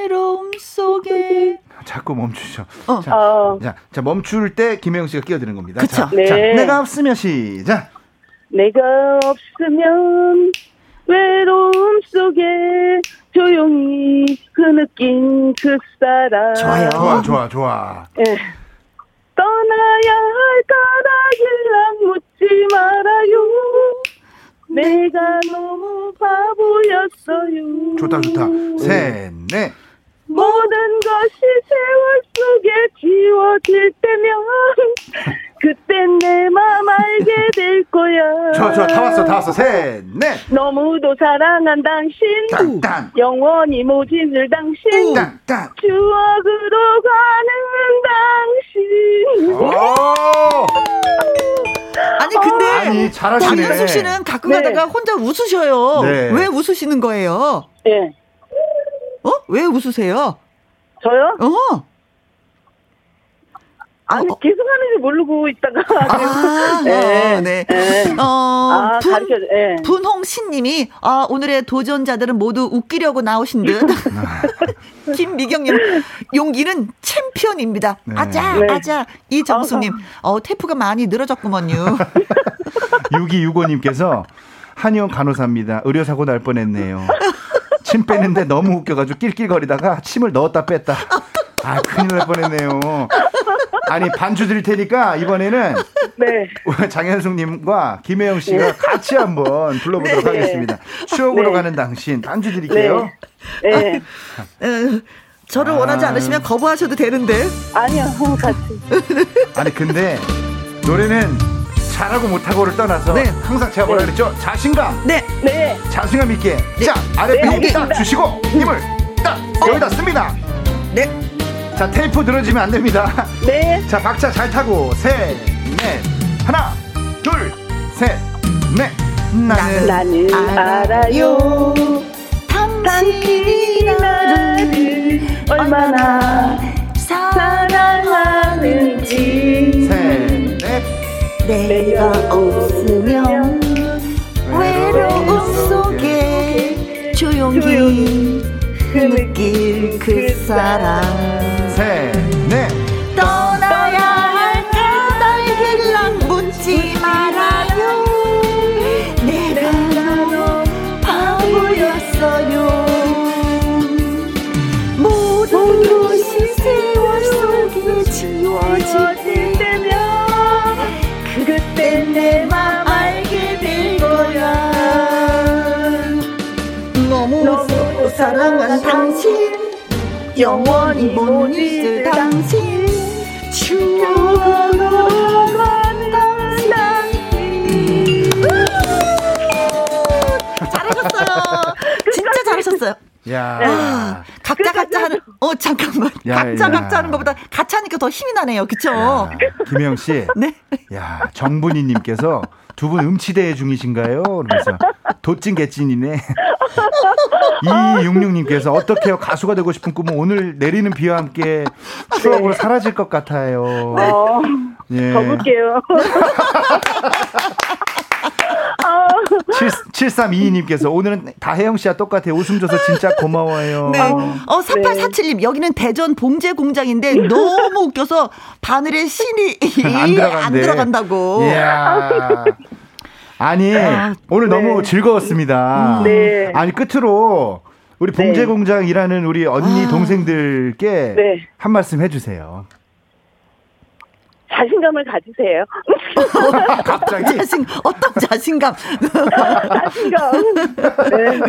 외로움 속에. 자꾸 멈추죠. 어. 자, 어, 자, 자, 멈출 때 김혜영 씨가 끼어드는 겁니다. 그쵸. 자, 네. 자, 내가 없으면 시작. 내가 없으면 외로움 속에 조용히 흐느낀 그 사람. 좋아요. 좋아, 좋아, 좋아. 예. 떠나야 할 까닭일랑 묻지 말아요. 내가 너무 바보였어요. 좋다, 좋다. 셋, 넷. 모든 것이 세월 속에 지워질 때면 그땐 내 맘 알게 될 거야. 좋아, 좋아. 다 왔어, 다 왔어. 셋, 넷. 너무도 사랑한 당신 딴, 딴. 영원히 모진을 당신 딴, 딴. 추억으로 가는 당신 오! 아니, 근데. 아니, 잘하시네. 장현숙 씨는 가끔 네. 가다가 혼자 웃으셔요. 네. 왜 웃으시는 거예요? 예 어? 왜 웃으세요? 저요? 어. 아니 어, 어. 계속 하는지 모르고 있다가 아, 네. 어, 네. 네. 어, 아 분, 가르쳐 예. 분홍신님이 아, 오늘의 도전자들은 모두 웃기려고 나오신 듯. 김미경님 용기는 챔피언입니다. 네. 아자 네. 아자 이정수님 어 테이프가 많이 늘어졌구먼요. 6265님께서 한의원 간호사입니다. 의료사고 날 뻔했네요. 침 빼는데 너무 웃겨가지고 낄낄거리다가 침을 넣었다 뺐다. 아, 큰일 날 뻔했네요. 아니, 반주 드릴 테니까 이번에는 네. 장현숙님과 김혜영 씨가 같이 한번 불러보도록 네. 하겠습니다. 추억으로 네. 가는 당신 반주 드릴게요. 네. 예. 어, 저를 아. 원하지 않으시면 거부하셔도 되는데. 아니요 같이. 아니, 근데 노래는 잘하고 못하고를 떠나서 네. 항상 제가 뭐라 그랬죠? 자신감. 네. 네. 자신감 있게. 자, 아래 네, 배힘 알겠습니다. 딱 주시고 힘을 딱 여기다 씁니다. 네. 자, 테이프 늘어지면 안 됩니다. 네. 자, 박자 잘 타고 셋, 넷, 하나, 둘, 셋, 넷. 나는 나는 알아요. 당신이 나를 얼마나 내가 없으면 외로움 속에 조용히 흐느낄 그 사람 셋, 넷. 떠나야 할 까닭일랑 묻지 말아요. 내가 너무 바보였어요. 모든 것이 세월 속에 지워질 내맘 알게 될 거야. 너무 사랑한 당신 영원히 못 잊을 당신. 추억으로 가는 당신 잘하셨어요. 진짜 잘하셨어요. 야. 어 어, 잠깐만. 야, 각자 야. 각자 하는 것보다 같이 하니까 더 힘이 나네요. 그쵸? 야, 김혜영 씨. 네. 야, 정분이님께서 두 분 음치대회 중이신가요? 그러면서 도찐 개찐이네. 2266님께서 어떻게요? 가수가 되고 싶은 꿈은 오늘 내리는 비와 함께 추억으로 사라질 것 같아요. 어, 예. 가볼게요. 아, 7322님께서 오늘은 다혜영 씨와 똑같아요. 웃음 줘서 진짜 고마워요. 네. 어, 3847님, 여기는 대전 봉제 공장인데 너무 웃겨서 바늘에 신이 안. 안 들어간다고. 이야. 아니, 오늘 너무 즐거웠습니다. 네. 아니, 끝으로 우리 봉제 공장 일하는 우리 언니, 동생들께 네. 한 말씀 해주세요. 자신감을 가지세요. 갑자기? 자신, 어떤 자신감. 자신감. 네.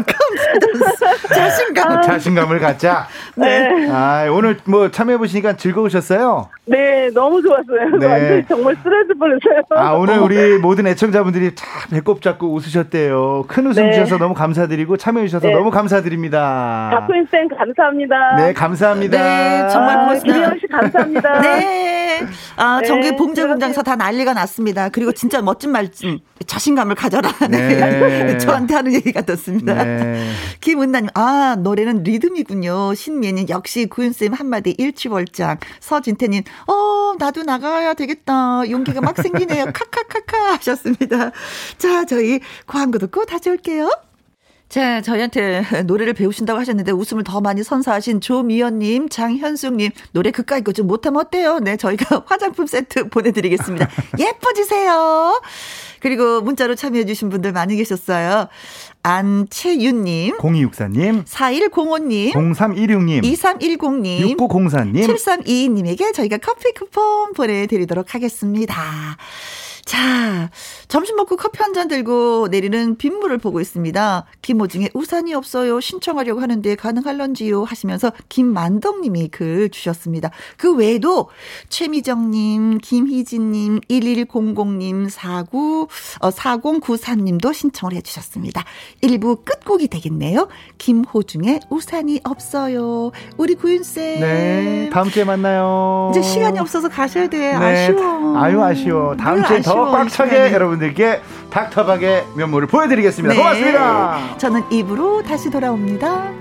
자신감. 자신감을 갖자. 네. 아, 오늘 뭐 참여해 보시니까 즐거우셨어요? 네, 너무 좋았어요. 네. 정말 스트레스 받았어요. 아, 오늘 우리 모든 애청자분들이 참 배꼽 잡고 웃으셨대요. 큰 웃음 네. 주셔서 너무 감사드리고 참여해 주셔서 네. 너무 감사드립니다. 다프인쌤 감사합니다. 네, 감사합니다. 네, 정말 아, 고맙습니다. 김혜영 씨 감사합니다. 네. 아, 네, 전국 봉제 공장에서 다 난리가 났습니다. 그리고 진짜 멋진 말씀, 자신감을 가져라. 네. 저한테 하는 얘기 같았습니다. 네. 김은나님, 아, 노래는 리듬이군요. 신미애님, 역시 구윤 쌤 한마디 일취월장. 서진태님, 어, 나도 나가야 되겠다. 용기가 막 생기네요. 카카카카 하셨습니다. 자, 저희 광고 듣고 다시 올게요. 자, 저희한테 노래를 배우신다고 하셨는데 웃음을 더 많이 선사하신 조미연님, 장현숙님, 노래 그까이 거좀 못하면 어때요? 네, 저희가 화장품 세트 보내드리겠습니다. 예뻐지세요. 그리고 문자로 참여해주신 분들 많이 계셨어요. 안채윤님, 0264님, 4105님, 0316님, 2310님, 6904님, 7322님에게 저희가 커피 쿠폰 보내드리도록 하겠습니다. 자, 점심 먹고 커피 한 잔 들고 내리는 빗물을 보고 있습니다. 김호중의 우산이 없어요. 신청하려고 하는데 가능할런지요? 하시면서 김만덕님이 글 주셨습니다. 그 외에도 최미정님, 김희진님, 1100님, 49, 어, 4094님도 신청을 해주셨습니다. 1부 끝곡이 되겠네요. 김호중의 우산이 없어요. 우리 구윤쌤. 네, 다음 주에 만나요. 이제 시간이 없어서 가셔야 돼. 네, 아쉬워. 아유, 아쉬워. 다음 늘 주에 더꽉이 차게 시간이. 여러분들께 닥터박의 면모를 보여드리겠습니다. 네. 고맙습니다. 저는 입으로 다시 돌아옵니다.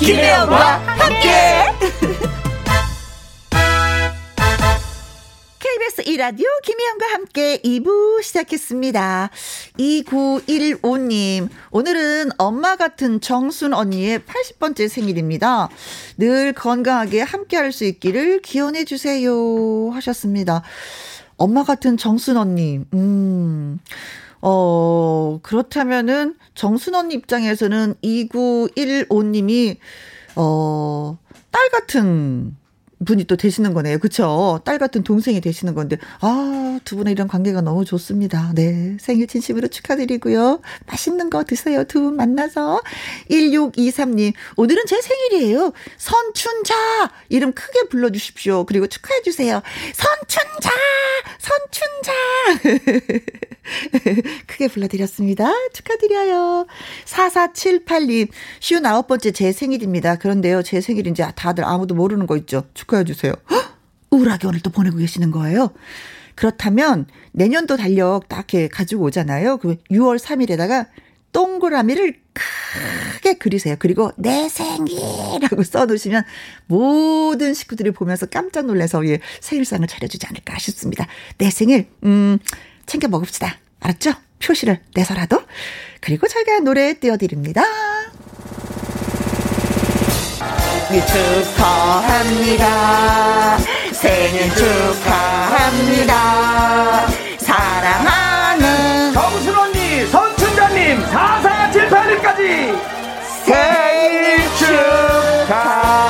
김혜영과 함께. KBS 1라디오 김혜영과 함께 2부 시작했습니다. 2915님, 오늘은 엄마 같은 정순 언니의 80번째 생일입니다. 늘 건강하게 함께 할 수 있기를 기원해 주세요. 하셨습니다. 엄마 같은 정순 언니, 음, 어, 그렇다면은 정순 언니 입장에서는 2915님이, 어, 딸 같은 분이 또 되시는 거네요. 그쵸? 딸 같은 동생이 되시는 건데, 아, 두 분의 이런 관계가 너무 좋습니다. 네. 생일 진심으로 축하드리고요. 맛있는 거 드세요. 두 분 만나서. 1623님, 오늘은 제 생일이에요. 선춘자! 이름 크게 불러주십시오. 그리고 축하해주세요. 선춘자! 선춘자! 크게 불러드렸습니다. 축하드려요. 4478님, 59번째 제 생일입니다. 그런데요, 제 생일인지 다들 아무도 모르는 거 있죠? 축하 해 주세요. 헉! 우울하게 오늘 또 보내고 계시는 거예요. 그렇다면, 내년도 달력 딱 이렇게 가지고 오잖아요. 그 6월 3일에다가 동그라미를 크게 그리세요. 그리고 내 생일이라고 써놓으시면 모든 식구들이 보면서 깜짝 놀라서 예, 생일상을 차려주지 않을까 싶습니다. 내 생일, 음, 챙겨 먹읍시다. 알았죠? 표시를 내서라도. 그리고 저희가 노래 띄워드립니다. 생일 축하합니다. 생일 축하합니다. 사랑하는 정순 언니, 선춘자님, 4478님까지 생일 축하합니다.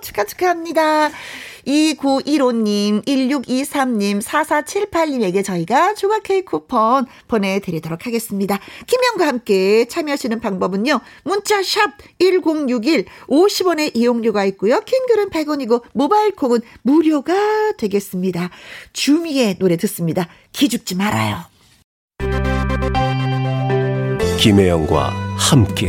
축하 축하합니다. 2915님, 1623님, 4478님에게 저희가 조각 케이크 쿠폰 보내드리도록 하겠습니다. 김영과 함께 참여하시는 방법은요. 문자샵 1061, 50원의 이용료가 있고요. 킹글은 100원이고 모바일 콩은 무료가 되겠습니다. 주미의 노래 듣습니다. 기죽지 말아요. 김혜영과 함께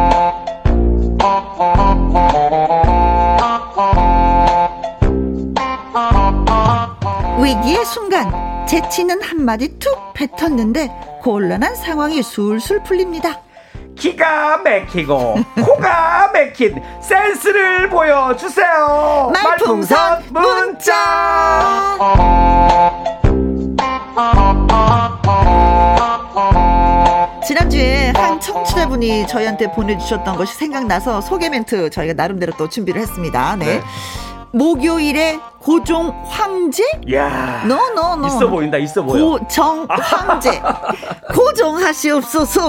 위기의 순간 재치는 한마디 툭 뱉었는데 곤란한 상황이 술술 풀립니다. 기가 막히고 코가 막힌 센스를 보여주세요. 말풍선 문자. 지난주에 한 청취자분이 저희한테 보내주셨던 것이 생각나서 소개 멘트 저희가 나름대로 또 준비를 했습니다. 네. 네. 목요일에 고종 황제? 야 no no no. 있어 보인다 있어 보여. 고정 황제. 고정하시옵소서.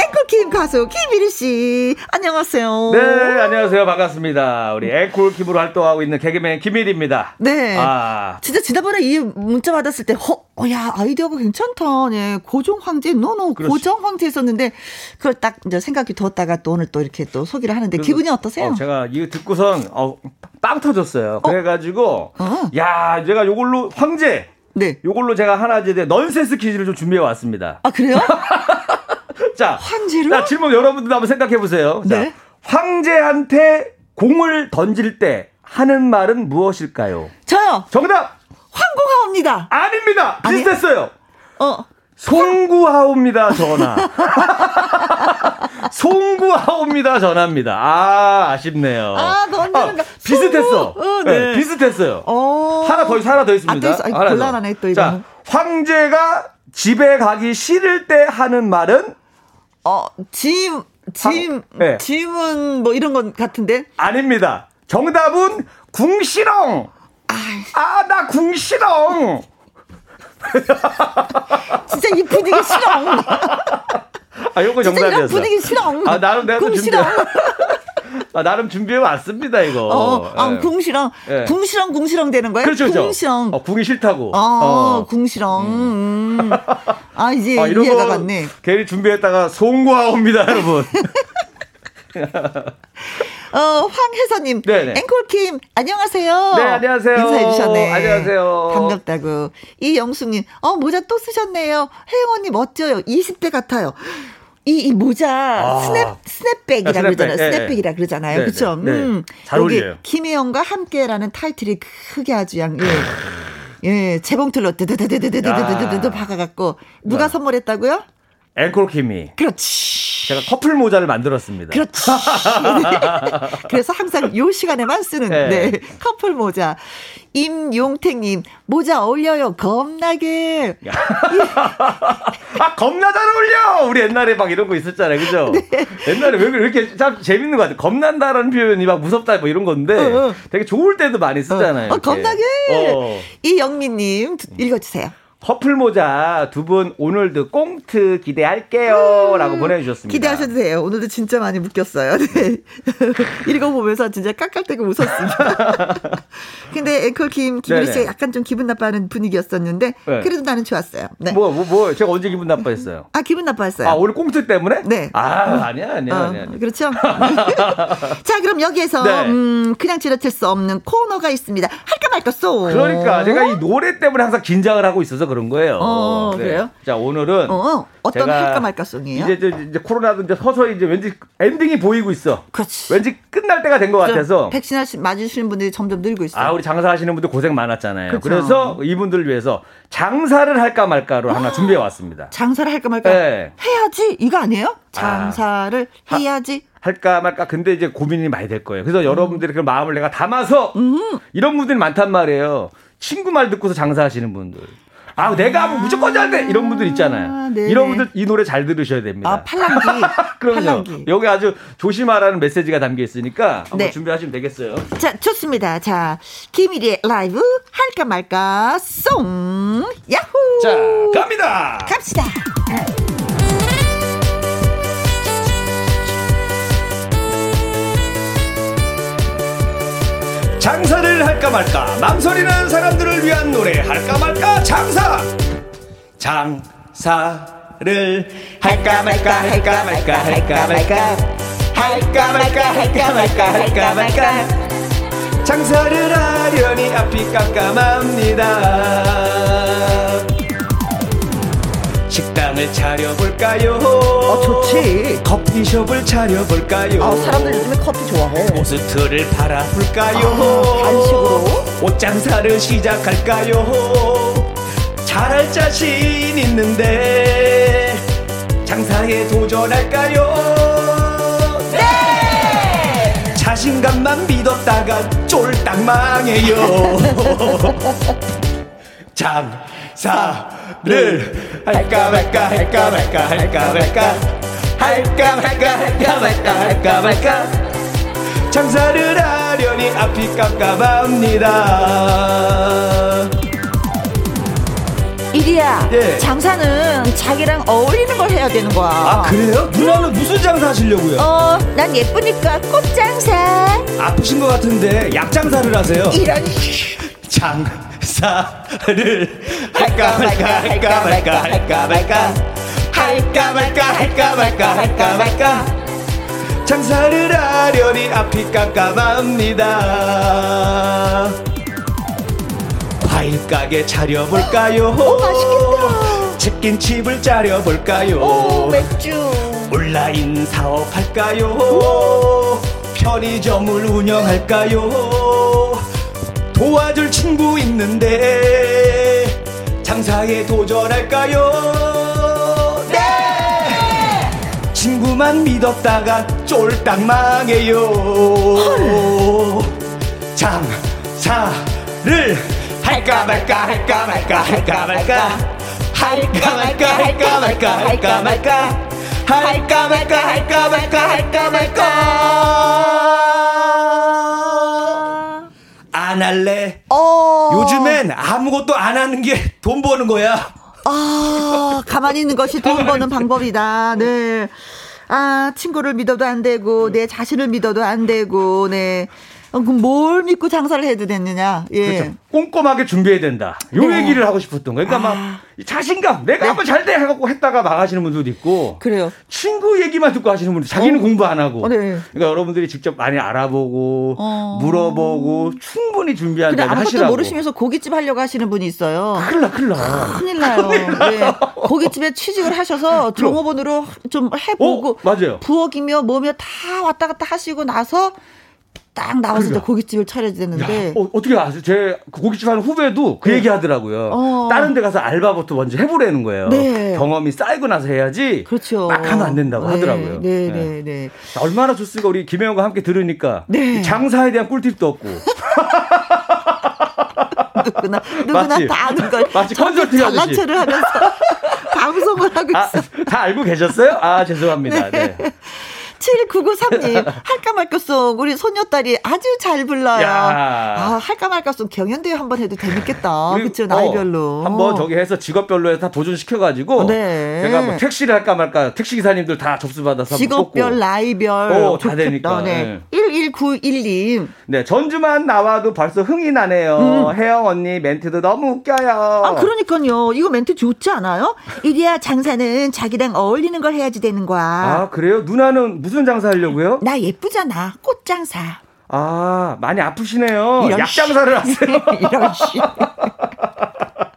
앵콜킴 가수 김일희 씨. 안녕하세요. 네 안녕하세요 반갑습니다. 우리 앵콜킴으로 활동하고 있는 개그맨 김일희입니다. 네. 아 진짜 지난번에 이 문자 받았을 때, 허, 어, 야, 아이디어가 괜찮다. 네. 고종 황제, no no. 고정 황제 했었는데, 그걸 딱 이제 생각이 뒀다가 또 오늘 또 이렇게 또 소개를 하는데, 기분이 어떠세요? 어, 제가 이거 듣고선 어, 빵 터졌어요. 그래가지고 어. 야 제가 요걸로 황제 네. 요걸로 제가 하나 이제 넌센스 퀴즈를 좀 준비해 왔습니다. 아, 그래요? 자, 황제로? 자 질문 여러분들도 한번 생각해 보세요. 네. 자, 황제한테 공을 던질 때 하는 말은 무엇일까요? 저요, 정답 황공하옵니다. 아닙니다. 비슷했어요. 어, 송구하옵니다 전화. 송구하옵니다 전화입니다. 아 아쉽네요. 아, 던지는 거. 비슷했어. 어, 네. 비슷했어요. 어. 하나 더 있- 하나 더 있습니다. 아, 또 더. 곤란하네, 또 자, 이거는. 황제가 집에 가기 싫을 때 하는 말은 어, 짐, 네. 짐은 뭐 이런 건 같은데? 아닙니다. 정답은 궁시렁. 아, 나 궁시렁. 진짜 이 분위기 싫어. 아, 요거 정답이었어. 분위기 싫어. 아, 나름 내가 또궁 준비. 아, 나름 준비해 왔습니다, 이거. 어, 아, 예. 궁시렁. 예. 궁시렁, 궁시렁 되는 거예요? 그렇죠, 그렇죠. 궁시렁. 어, 궁이 싫다고. 어, 어. 궁시렁. 음. 아, 이제 아, 이해가 거 갔네. 괜히 준비했다가 송구하옵니다, 여러분. 어, 황혜서님. 네네. 앵콜킴, 안녕하세요. 네, 안녕하세요. 인사해주셨네. 안녕하세요. 반갑다고. 이영숙님, 어, 모자 또 쓰셨네요. 혜영 언니 멋져요. 20대 같아요. 이, 이 모자, 아. snap, snapback이라 아, 스냅백, 그러잖아요. 예, 예. snapback이라 그러잖아요. 네, 그쵸? 네, 네. 음. 잘 여기 어울려요. 김혜영과 함께라는 타이틀이 크게 아주 양, 예. 예, 재봉틀로 드드드드드드드드드 아. 박아갖고. 누가 네. 선물했다고요? 앵콜킴이. 그렇지. 제가 커플 모자를 만들었습니다. 그렇지. 네. 그래서 항상 요 시간에만 쓰는 네. 네. 커플 모자. 임용택님 모자 어울려요 겁나게. 아 겁나 잘 어울려. 우리 옛날에 막 이런 거 있었잖아요, 그죠? 네. 옛날에 왜 이렇게 참 재밌는 것 같아. 겁난다라는 표현이 막 무섭다 뭐 이런 건데 어, 어. 되게 좋을 때도 많이 쓰잖아요. 어, 이렇게. 겁나게. 어. 이영민님 읽어주세요. 커플 모자 두 분 오늘도 꽁트 기대할게요라고 보내주셨습니다. 음, 기대하셔도 돼요. 오늘도 진짜 많이 묶였어요. 네. 읽어보면서 진짜 깍깍대고 웃었습니다. 근데 앵콜 김, 김일희 네네. 씨가 약간 좀 기분 나빠하는 분위기였었는데, 네. 그래도 나는 좋았어요. 네. 뭐, 뭐, 뭐, 제가 언제 기분 나빠했어요? 아, 기분 나빠했어요. 아, 오늘 꽁트 때문에? 네. 아, 아니야, 아니야, 어, 아니야. 아니야. 그렇죠. 자, 그럼 여기에서 네. 음, 그냥 지나칠 수 없는 코너가 있습니다. 할까 말까 쏘. 그러니까 제가 이 노래 때문에 항상 긴장을 하고 있어서 그런 거예요. 네. 어, 그래요? 자, 오늘은 어, 어떤 제가 할까 말까 송이에요? 이제, 이제, 이제 코로나도 이제 서서히 이제 왠지 엔딩이 보이고 있어. 그렇지. 왠지 끝날 때가 된 것 같아서. 백신 하시, 맞으시는 분들이 점점 늘고 있어요. 아, 우리 장사하시는 분들 고생 많았잖아요. 그쵸. 그래서 이분들을 위해서 장사를 할까 말까로 하나 준비해 왔습니다. 장사를 할까 말까 네. 해야지 이거 아니에요? 장사를 해야지. 할까 말까 근데 이제 고민이 많이 될 거예요. 그래서 여러분들이 그 마음을 내가 담아서 이런 분들이 많단 말이에요. 친구 말 듣고서 장사하시는 분들. 아, 내가 뭐 무조건 잘 돼! 이런 분들 있잖아요. 네네. 이런 분들 이 노래 잘 들으셔야 됩니다. 아, 팔랑기. 그럼요. 팔랑기. 여기 아주 조심하라는 메시지가 담겨 있으니까 한번 네. 준비하시면 되겠어요. 자, 좋습니다. 자, 김일의 라이브 할까 말까 송. 야호. 자, 갑니다! 갑시다. 장사를 할까 말까 망설이는 사람들을 위한 노래 할까 말까 장사! 장사를 할까 말까 할까 말까 할까 말까 할까 말까 할까 말까 할까 말까. 장사를 하려니 앞이 깜깜합니다 식당을 차려볼까요 어, 좋지. 커피숍을 차려볼까요 아, 사람들 요즘에 커피 좋아해. 포스트를 팔아볼까요? 아, 간식으로? 옷장사를 시작할까요? 잘할 자신 있는데 장사에 도전할까요? 네! 자신감만 믿었다가 쫄딱 망해요. 장사 를 할까 말까 할까 말까 할까 말까 할까 말까 할까 말까 할까 말까 장사를 하려니 앞이 깜깜합니다. 이리야, 예. 장사는 자기랑 어울리는 걸 해야 되는 거야. 아 그래요? 누나는 무슨 장사 하시려고요? 어, 난 예쁘니까 꽃장사. 아프신 것 같은데 약 장사를 하세요. 이런. 장 사를 할까 말까 할까 말까 할까 말까 할까 말까 할까 말까 할까 말까 장사를 하려니 앞이 깜깜합니다. 과일 가게 차려볼까요? 오, 맛있겠다. 치킨집을 차려볼까요? 오, 맥주. 온라인 사업할까요? 편의점을 운영할까요? 도와줄 친구 있는데 장사에 도전할까요? 네! 친구만 믿었다가 쫄딱 망해요. 장사를 할까 말까 할까 말까 할까 말까 할까 말까 할까 말까 할까 말까 할까 말까 할까 말까 할까 말까 안 할래 어. 요즘엔 아무것도 안 하는 게 돈 버는 거야 아, 가만히 있는 것이 돈 버는 방법이다. 네. 아, 친구를 믿어도 안 되고, 내 자신을 믿어도 안 되고, 네. 어, 그럼 뭘 믿고 장사를 해도 됐느냐? 예. 그렇죠. 꼼꼼하게 준비해야 된다. 요 네. 얘기를 하고 싶었던 거예요. 그러니까 아. 막 자신감, 내가 하면 잘 돼! 하고 했다가 망하시는 분들도 있고. 그래요. 친구 얘기만 듣고 하시는 분들, 자기는 어. 공부 안 하고. 어, 네. 그러니까 여러분들이 직접 많이 알아보고, 어. 물어보고, 충분히 준비한 다음에 아무것도 하시라고. 모르시면서 고깃집 하려고 하시는 분이 있어요. 큰일 나, 큰일 나. 큰일 나요. 예. 고깃집에 취직을 하셔서 종업원으로 좀 해보고 어, 맞아요. 부엌이며 뭐며 다 왔다 갔다 하시고 나서 딱 나와서 그러니까. 고깃집을 차려야 되는데 어, 어떻게 아세요? 제그 고깃집 하는 후배도 그 네. 얘기 하더라고요. 어. 다른 데 가서 알바부터 먼저 해보라는 거예요. 네. 경험이 쌓이고 나서 해야지. 그렇죠. 막 하면 안 된다고 네, 하더라고요. 네, 네. 네, 네. 자, 얼마나 좋습니까? 우리 김혜영과 함께 들으니까. 네. 장사에 대한 꿀팁도 없고. 누구나 누구나 맞지? 다 아는 걸. 마치 컨설팅 하듯이. 체를 하면서 방송을 하고 아, 있어. 다 알고 계셨어요? 아, 죄송합니다. 네. 7993님, 할까 말까 송, 우리 손녀딸이 아주 잘 불러요. 야. 아, 할까 말까 송 경연대회 한번 해도 재밌겠다. 우리, 그쵸, 어, 나이별로. 한번 저기 해서 직업별로 해서 다 도전시켜가지고. 네. 제가 뭐 택시를 할까 말까 택시기사님들 다 접수받아서 직업별. 나이별. 어, 다. 되니까. 네. 1191님. 네, 전주만 나와도 벌써 흥이 나네요. 혜영 언니 멘트도 너무 웃겨요. 음. 아, 그러니까요. 이거 멘트 좋지 않아요? 이리야 장사는 자기랑 어울리는 걸 해야지 되는 거야. 아, 그래요? 누나는 무슨 장사 하려고요? 나 예쁘잖아. 꽃 장사. 아, 많이 아프시네요. 약 장사를 하세요. 이런 씨.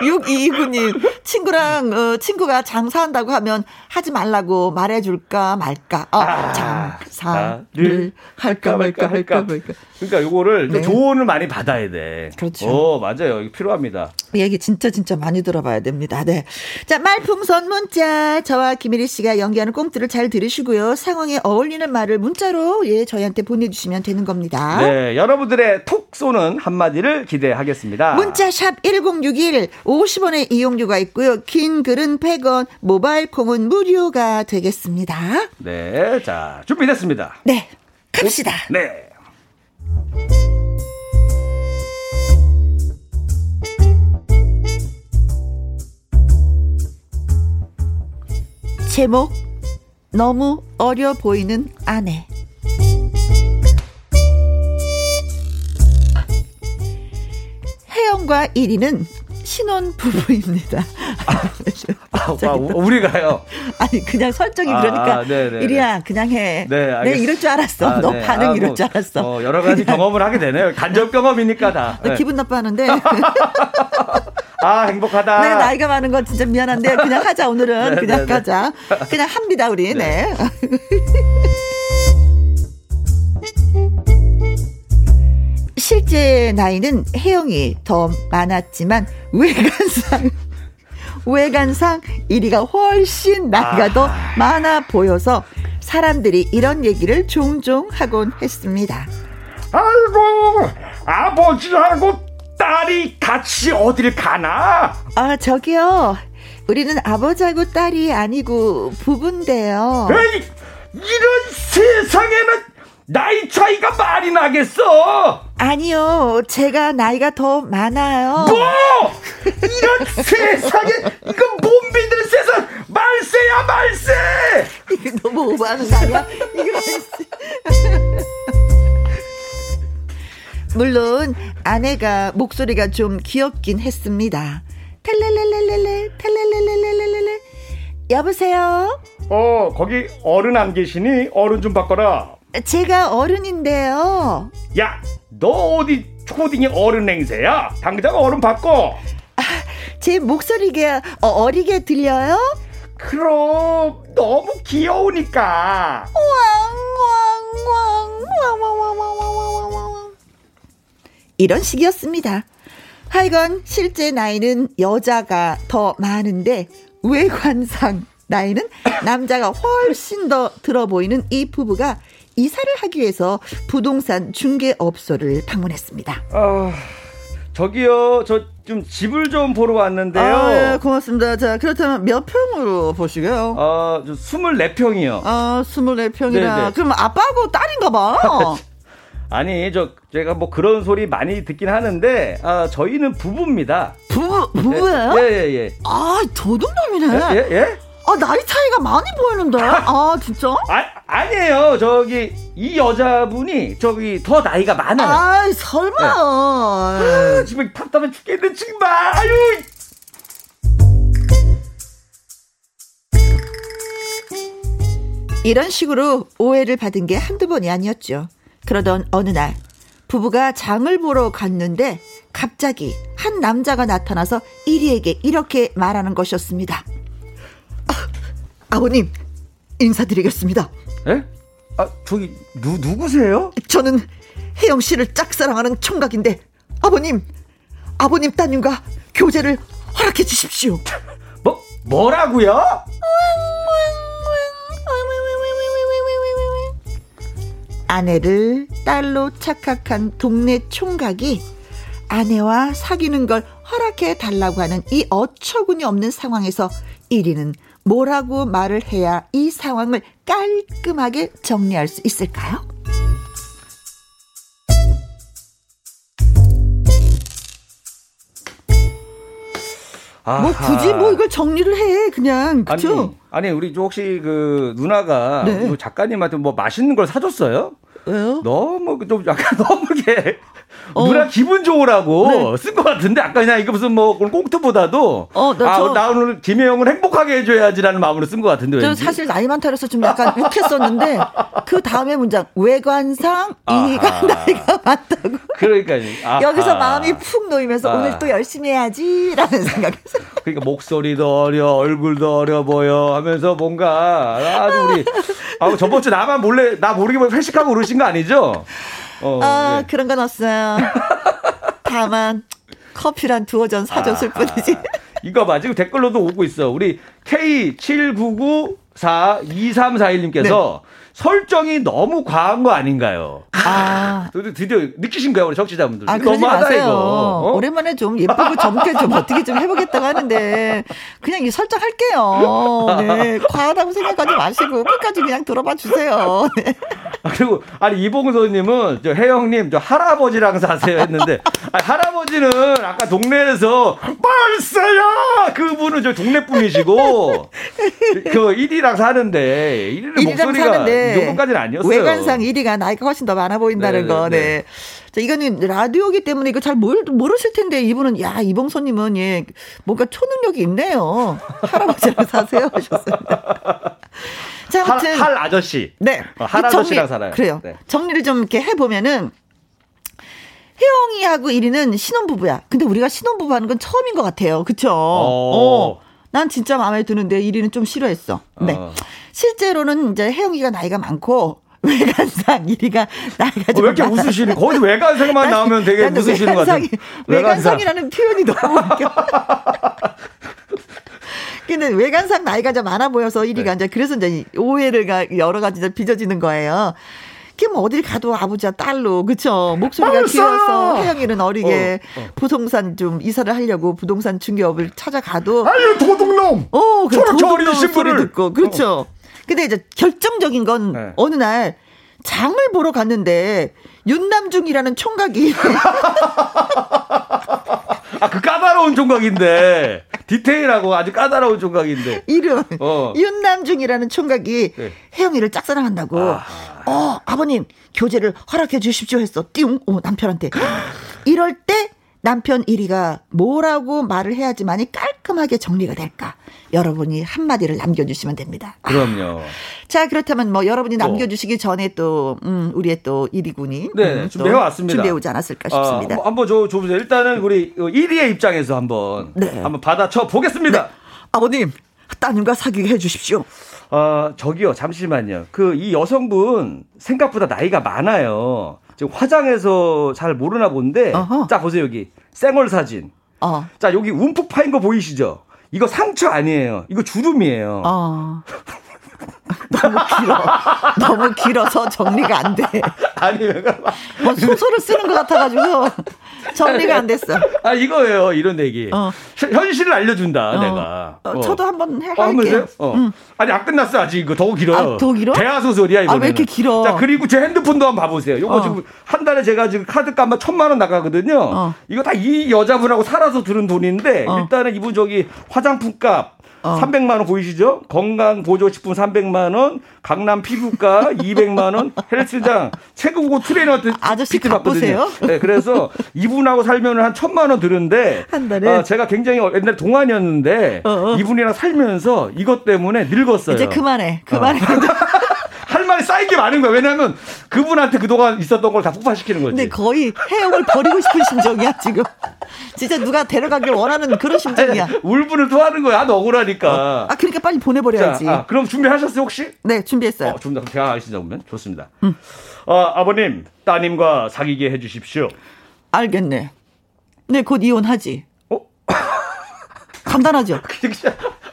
6229님, 친구랑, 어, 친구가 장사한다고 하면 하지 말라고 말해줄까 말까. 어, 아, 장사를 할까 말까 할까 말까. 그러니까 요거를 네. 조언을 많이 받아야 돼. 그렇죠. 어, 맞아요. 이거 필요합니다. 얘기 진짜 진짜 많이 들어봐야 됩니다. 네. 자, 말풍선 문자. 저와 김일희 씨가 연기하는 꽁트를 잘 들으시고요. 상황에 어울리는 말을 문자로 예, 저희한테 보내주시면 되는 겁니다. 네, 여러분들의 톡 쏘는 한마디를 기대하겠습니다. 문자샵 1061 50원의 이용료가 있고요. 긴 글은 100원, 모바일 콩은 무료가 되겠습니다. 네, 자, 준비됐습니다. 네. 갑시다. 네. 제목 너무 어려 보이는 아내. 혜영과 일이는 신혼 부부입니다. 아, 아, 우리가요. 아니 그냥 설정이 아, 그러니까 네네네. 일이야 그냥 해. 네, 알겠습니다. 이럴 줄 알았어. 아, 너 네. 반응 아, 이럴 뭐, 줄 알았어. 어, 여러 가지 그냥 경험을 하게 되네요. 간접 경험이니까 다. 너 네. 기분 나빠하는데. 아, 행복하다. 네, 나이가 많은 건 진짜 미안한데 그냥 하자 오늘은 네, 그냥 네, 네. 가자. 그냥 합니다 우리. 네. 실제 나이는 혜영이 더 많았지만 외관상 외관상 이리가 훨씬 나이가 더 많아 보여서 사람들이 이런 얘기를 종종 하곤 했습니다. 아이고, 아버지하고 딸이 같이 어딜 가나? 아 저기요 우리는 아버지하고 딸이 아니고 부부인데요. 에이, 이런 세상에는 나이 차이가 말이 나겠어. 아니요 제가 나이가 더 많아요. 뭐? 이런 세상에 이거 못 믿는 세상 말세야 말세. 이거 너무 오버하는 거 아니야? 물론 아내가 목소리가 좀 귀엽긴 했습니다. 텔레레레레레 텔레레레레레레 여보세요. 어 거기 어른 안 계시니 어른 좀 바꿔라. 제가 어른인데요. 야 너 어디 초딩이 어른 행세야? 당장 어른 바꿔. 제 목소리가 어, 어리게 들려요? 그럼 너무 귀여우니까. 이런 식이었습니다. 하여간 실제 나이는 여자가 더 많은데 외관상 나이는 남자가 훨씬 더 들어 보이는 이 부부가 이사를 하기 위해서 부동산 중개업소를 방문했습니다. 아 저기요 저 좀 집을 좀 보러 왔는데요. 아, 예, 고맙습니다. 자, 그렇다면 몇 평으로 보시게요? 어, 저 24평이요. 아, 24평이라. 네네. 그럼 아빠하고 딸인가 봐. 아니, 저, 제가 뭐 그런 소리 많이 듣긴 하는데, 아, 저희는 부부입니다. 부부, 부부예요? 예, 예, 예. 아, 도둑놈이네. 예, 예? 예? 아, 나이 차이가 많이 보이는데? 아, 진짜? 아, 아니에요. 저기 이 여자분이 저기 더 나이가 많아요. 아이, 설마. 아, 지금 답답해 죽겠네 정말. 아유. 이런 식으로 오해를 받은 게 한두 번이 아니었죠. 그러던 어느 날 부부가 장을 보러 갔는데 갑자기 한 남자가 나타나서 이리에게 이렇게 말하는 것이었습니다. 아, 버님 인사드리겠습니다. 예? 아 저기 누 누구세요? 저는 혜영 씨를 짝사랑하는 총각인데 아버님, 아버님 따님과 교제를 허락해 주십시오. 뭐 뭐라고요? 아내를 딸로 착각한 동네 총각이 아내와 사귀는 걸 허락해 달라고 하는 이 어처구니 없는 상황에서 1위는 뭐라고 말을 해야 이 상황을 깔끔하게 정리할 수 있을까요? 뭐. 굳이 뭐 이걸 정리를 해 그냥 그죠? 아니, 아니 우리 혹시 그 누나가 네. 작가님한테 뭐 맛있는 걸 사줬어요? 왜요? 너무 좀 약간 너무 게 어. 누나 기분 좋으라고 네. 쓴것 같은데 아까 그냥 이거 무슨 뭐 꽁트보다도 어, 나 아, 저- 나 오늘 김혜영을 행복하게 해줘야지라는 마음으로 쓴 것 같은데 저 사실 나이 많다 그래서 좀 약간 욱했었는데 그 다음에 문장 외관상 이가 아하. 나이가 많다고 그러니까 아하. 여기서 마음이 푹 놓이면서 아. 오늘 또 열심히 해야지라는 생각에서 그러니까 목소리도 어려 얼굴도 어려 보여 하면서 뭔가 아주 우리 아 저번 주 나만 몰래 나 모르게 뭐 회식하고 그 러신 거 아니죠? 어, 아 예. 그런 건 없어요. 다만 커피란 두어 잔 사줬을 뿐이지. 이거 봐. 지금 댓글로도 오고 있어. 우리 K79942341님께서 설정이 너무 과한 거 아닌가요? 아. 드디어, 드디어 느끼신 거예요, 우리 청취자분들. 아, 너무하다. 이거. 어? 오랜만에 좀 예쁘고 젊게 좀 어떻게 좀 해보겠다고 하는데, 그냥 이 설정할게요. 네. 과하다고 생각하지 마시고, 끝까지 그냥 들어봐 주세요. 네. 아, 그리고, 아니, 이봉서님은, 저 혜영님, 저 할아버지랑 사세요 했는데, 아니, 할아버지는 아까 동네에서, 말세야! 그분은 저 동네 분이시고, 그 1위랑 사는데, 1위는 일이랑 목소리가 정도까지는 아니었어요. 외관상 1위가 나이가 훨씬 더 많아 보인다는 네, 거. 네, 네. 자, 이거는 라디오기 때문에 이거 잘 모르, 모르실 텐데 이분은 야, 이봉선님은 예, 뭔가 초능력이 있네요. 할아버지랑 사세요 하셨습니다. 자, 할, 아무튼. 할 아저씨. 네. 어, 할이 아저씨랑 정리- 살아요. 그래요. 네. 정리를 좀 이렇게 해 보면은 혜영이하고 1위는 신혼부부야. 근데 우리가 신혼부부 하는 건 처음인 것 같아요. 그쵸? 어. 난 진짜 마음에 드는데 1위는 좀 싫어했어. 네. 어. 실제로는 이제 혜영이가 나이가 많고 외관상 1위가 나이가 어, 좀왜 이렇게 많아. 웃으시는, 거기서 외관상만 나오면 되게 웃으시는 것 같아요. 외관상이- 외관상 이라는 표현이 너무 웃겨. 근데 외관상 나이가 좀 많아 보여서 1위가 네. 이제 그래서 이제 오해를 가 여러 가지 이제 빚어지는 거예요. 그뭐 어딜 가도 아버지와 딸로 그쵸 목소리가 벌써요! 귀여서 혜영이는 어리게 어, 어. 부동산 좀 이사를 하려고 부동산 중개업을 찾아가도 아유, 도둑놈! 어, 그 도둑 나온 신부를. 소리 듣고 그렇죠. 근데 이제 결정적인 건 네. 어느 날 장을 보러 갔는데 윤남중이라는 총각이 아, 그 까다로운 총각인데. 디테일하고 아주 까다로운 총각인데. 이름 어. 윤남중이라는 총각이 네. 혜영이를 짝사랑한다고. 어 아버님 교제를 허락해 주십시오 했어. 띠용 어, 남편한테. 이럴 때 남편 1위가 뭐라고 말을 해야지만이 깔끔하게 정리가 될까? 여러분이 한마디를 남겨주시면 됩니다. 그럼요. 자, 그렇다면 뭐 여러분이 또. 남겨주시기 전에 또, 음, 우리의 또 1위 군이. 네, 음, 또 준비해왔습니다. 준비해오지 않았을까 싶습니다. 아, 한번 줘, 줘보세요. 일단은 우리 1위의 입장에서 한번, 네. 한번 받아쳐 보겠습니다. 아버님, 따님과 사귀게 해주십시오. 어, 저기요, 잠시만요. 그, 이 여성분 생각보다 나이가 많아요. 지금 화장해서 잘 모르나 본데. 어허. 자, 보세요, 여기. 쌩얼 사진. 어, 자, 여기 움푹 파인 거 보이시죠? 이거 상처 아니에요. 이거 주름이에요. 어. 너무 길어. 너무 길어서 정리가 안 돼. 아니, 뭐 소설을 쓰는 것 같아가지고. 정리가 안 됐어. 아 이거예요 이런 얘기. 어. 현- 현실을 알려준다 어. 내가. 어, 저도 한번 해, 어, 할게요. 어. 아니 안 끝났어 아직 이거 더 길어요. 아, 더 길어? 대화 소설이야 이거. 아, 왜 이렇게 길어? 자 그리고 제 핸드폰도 한번 봐보세요. 요거 어. 지금 한 달에 제가 지금 카드값만 천만 원 나가거든요. 어. 이거 다 이 여자분하고 살아서 들은 돈인데 어. 일단은 이분 저기 화장품값. 어. 300만 원 보이시죠? 건강 보조식품 300만 원, 강남 피부과 200만 원, 헬스장 최고급 트레이너한테 아저씨 PT 받거든요. 네, 그래서 이분하고 살면 한 천만 원 드는데 한 달에? 어, 제가 굉장히 옛날 동안이었는데 어, 어. 이분이랑 살면서 이것 때문에 늙었어요. 이제 그만해. 어. 그만해. 할 말이 쌓인 게 많은 거야. 왜냐하면 그분한테 그동안 있었던 걸 다 폭발시키는 거지. 근데 거의 해영을 버리고 싶은 심정이야 지금. 진짜 누가 데려가길 원하는 그런 심정이야. 울분을 토하는 거야. 너 억울하니까. 아 그러니까 빨리 자, 보내버려야지. 아, 그럼 준비하셨어요 혹시? 네 준비했어요. 어, 좀더 제가 하겠습니다. 그러면 좋습니다. 어, 아버님 따님과 사귀게 해주십시오. 알겠네. 네 곧 이혼하지. 어? 간단하죠.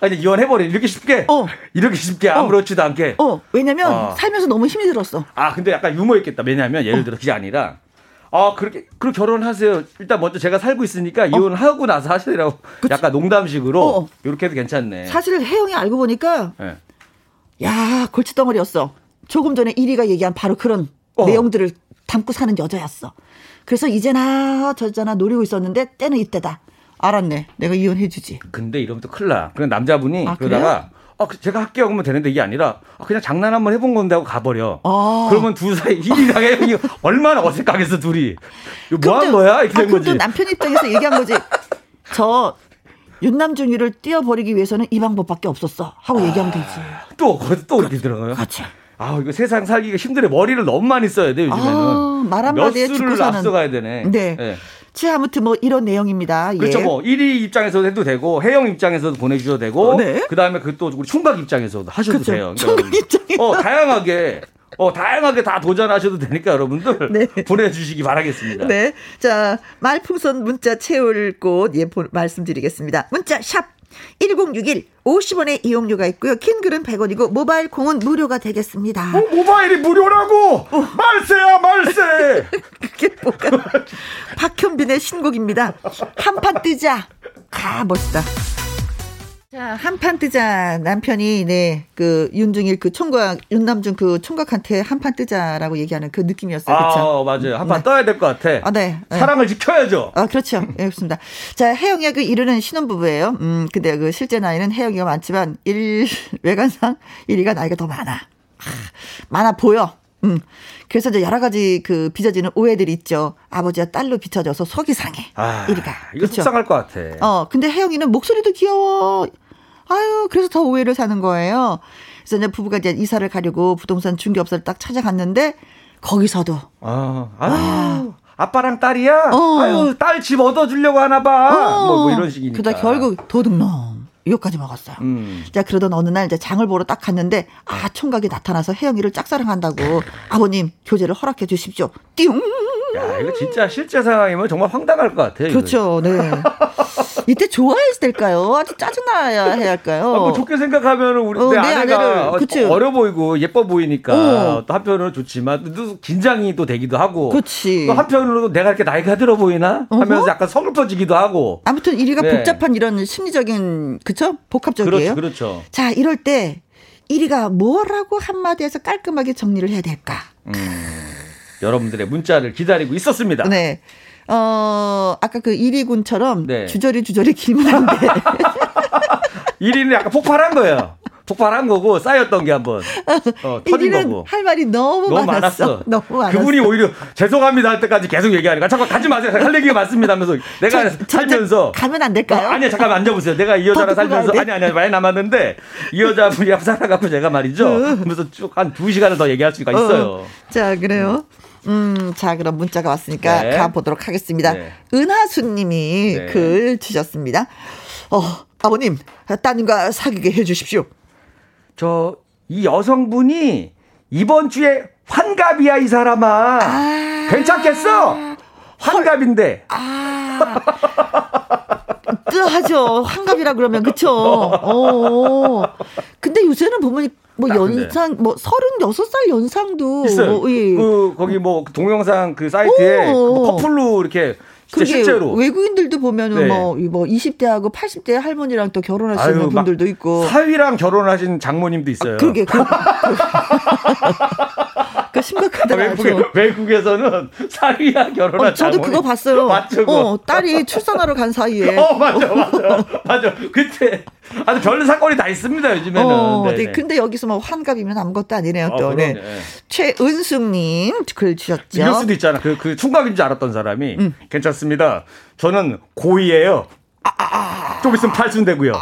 아니 이혼해버려 이렇게 쉽게 어. 이렇게 쉽게 아무렇지도 않게 어 왜냐면 어. 살면서 너무 힘이 들었어. 아 근데 약간 유머 있겠다 왜냐하면 예를 들어 그게 아니라 아 그렇게 그럼 결혼하세요 일단 먼저 제가 살고 있으니까 이혼하고 나서 하시라고 약간 농담식으로 어. 이렇게 해도 괜찮네 사실 혜영이 알고 보니까 예. 야 골칫덩어리였어. 조금 전에 1위가 얘기한 바로 그런 어. 내용들을 담고 사는 여자였어. 그래서 이제나 저제나 노리고 있었는데 때는 이때다. 알았네. 내가 이혼해주지. 근데 이러면 또 큰일 나 그럼 남자분이 아, 그러다가 어, 그 제가 할게요 그러면 되는데 이게 아니라 아, 그냥 장난 한번 해본 건데 하고 가버려 아. 그러면 두 사이 혜영이 얼마나 어색하겠어 둘이 이거 뭐한 또- 거야 이렇게 아, 된 거지 또 남편 입장에서 얘기한 거지. 저 윤남중이를 띄워버리기 위해서는 이 방법밖에 없었어. 하고 얘기하면 되지. 또, 거기서 또 이렇게 들어가요? 그렇지. 아, 이거 세상 살기가 힘들어. 머리를 너무 많이 써야 돼, 요즘에는. 아, 말몇 한마디에 죽고 사는. 앞서가야 되네. 네. 예. 제 아무튼 뭐 이런 내용입니다. 그렇죠. 예. 뭐 1위 입장에서도 해도 되고 해영 입장에서도 보내주셔도 되고 어, 네. 그다음에 그 또 우리 총각 입장에서도 하셔도 그렇죠. 돼요. 총각 입장에. 어 다양하게 어 다양하게 다 도전하셔도 되니까 여러분들 네. 보내주시기 바라겠습니다. 네. 자, 말풍선 문자 채울 곳, 예, 보- 말씀드리겠습니다. 문자, 샵 1061, 50원의 이용료가 있고요. 긴 글은 100원이고, 모바일 콩은 무료가 되겠습니다. 어, 모바일이 무료라고 말세야 말세. 그게 뭐야? 박현빈의 신곡입니다. 한판 뜨자. 가, 멋있다. 자, 한판 뜨자. 남편이, 네, 그, 윤중일 그 총각, 윤남중 그 총각한테 한판 뜨자라고 얘기하는 그 느낌이었어요. 그쵸? 아 맞아요. 한판 네. 떠야 될 것 같아. 아, 네. 네. 사랑을 지켜야죠. 아, 그렇죠. 예, 그렇습니다. 자, 혜영이가 그 이르는 신혼부부예요. 음, 근데 그 실제 나이는 혜영이가 많지만, 일, 외관상 1위가 나이가 더 많아. 아, 많아 보여. 음. 그래서 이제 여러 가지 그 빚어지는 오해들이 있죠. 아버지와 딸로 비춰져서 속이 상해. 아, 1위가. 이거 속상할 것 같아. 어, 근데 혜영이는 목소리도 귀여워. 아유, 그래서 더 오해를 사는 거예요. 그래서 이제 부부가 이제 이사를 가려고 부동산 중개업소를 딱 찾아갔는데, 거기서도 아, 아유, 아 빠랑 딸이야? 어. 아유, 딸 집 얻어주려고 하나 봐. 뭐, 뭐 이런 식이니까. 그러다 결국 도둑놈 이거까지 먹었어요. 음. 자 그러던 어느 날 이제 장을 보러 딱 갔는데 아 총각이 나타나서 혜영이를 짝사랑한다고 아버님 교제를 허락해 주십시오. 띠용. 야, 이거 진짜 실제 상황이면 정말 황당할 것 같아. 이거. 그렇죠. 네. 이때 좋아했을 때일까요? 아주 짜증나야 해야 할까요? 아, 뭐 좋게 생각하면 우리 어, 내 내 아내가 아내를, 그치. 어려 보이고 예뻐 보이니까 어. 또 한편으로는 좋지만 또 긴장이 또 되기도 하고 그렇지. 또 한편으로는 내가 이렇게 나이가 들어 보이나 하면서 어허. 약간 서글퍼지기도 하고 아무튼 이리가 네. 복잡한 이런 심리적인 그쵸? 복합적이에요. 그렇죠 그렇죠 자 이럴 때 이리가 뭐라고 한마디에서 깔끔하게 정리를 해야 될까? 여러분들의 문자를 기다리고 있었습니다 네. 어, 아까 그 이리군처럼 네. 주저리 주저리 길면 안 돼. 1위는 약간 폭발한 거예요 폭발한 거고 쌓였던 게 한번 어, 터진 거고 할 말이 너무, 너무 많았어. 많았어. 너무 많았어. 그분이 오히려 죄송합니다 할 때까지 계속 얘기하니까 잠깐 가지 마세요. 할 얘기가 많습니다 하면서 내가 저- 저- 살면서 저 가면 안 될까요? 어, 아니요 잠깐만 앉아보세요. 내가 이 여자랑 살면서 아니 아니 많이 남았는데 이 여자분이랑 살아갖고 제가 말이죠. 그러면서 쭉 한 두 시간을 더 얘기할 수가 있어요. 어. 자, 그래요. 음, 자, 그럼 문자가 왔으니까 네. 가보도록 하겠습니다. 네. 은하수 님이 네. 글 주셨습니다. 어, 아버님, 따님과 사귀게 해주십시오. 저 이 여성분이 이번 주에 환갑이야 이 사람아. 아. 괜찮겠어? 환갑인데. 아. 뜨하죠. 환갑이라 그러면, 그쵸. 어. 근데 요새는 보면, 뭐, 아. 연상, 뭐, 36살 연상도. 있어요. 어, 예. 그 거기 뭐 동영상 그 사이트에 오. 뭐 커플로 이렇게 진짜 실제로. 외국인들도 보면은 네. 뭐, 이뭐 20대하고 80대 할머니랑 또 결혼하시는 아유, 분들도 있고. 사위랑 결혼하신 장모님도 있어요. 그러게 그, 그, 그 심각하더라고요. 외국에, 외국에서는 사위랑 결혼한 어, 저도 장모님. 그거 봤어요. 맞죠? 어, 딸이 출산하러 간 사이에. 어, 맞아, 맞아. 맞아. 그때 아주 별 사건이 다 있습니다, 요즘에는. 어, 네네. 네. 근데 여기서 뭐 환갑이면 아무것도 아니네요, 어, 또. 그러네. 네. 최은숙님 글 주셨죠. 이럴 수도 있잖아. 그, 그 총각인 줄 알았던 사람이. 음. 괜찮습니다. 저는 고2예요. 아, 좀 있으면 팔순 되고요.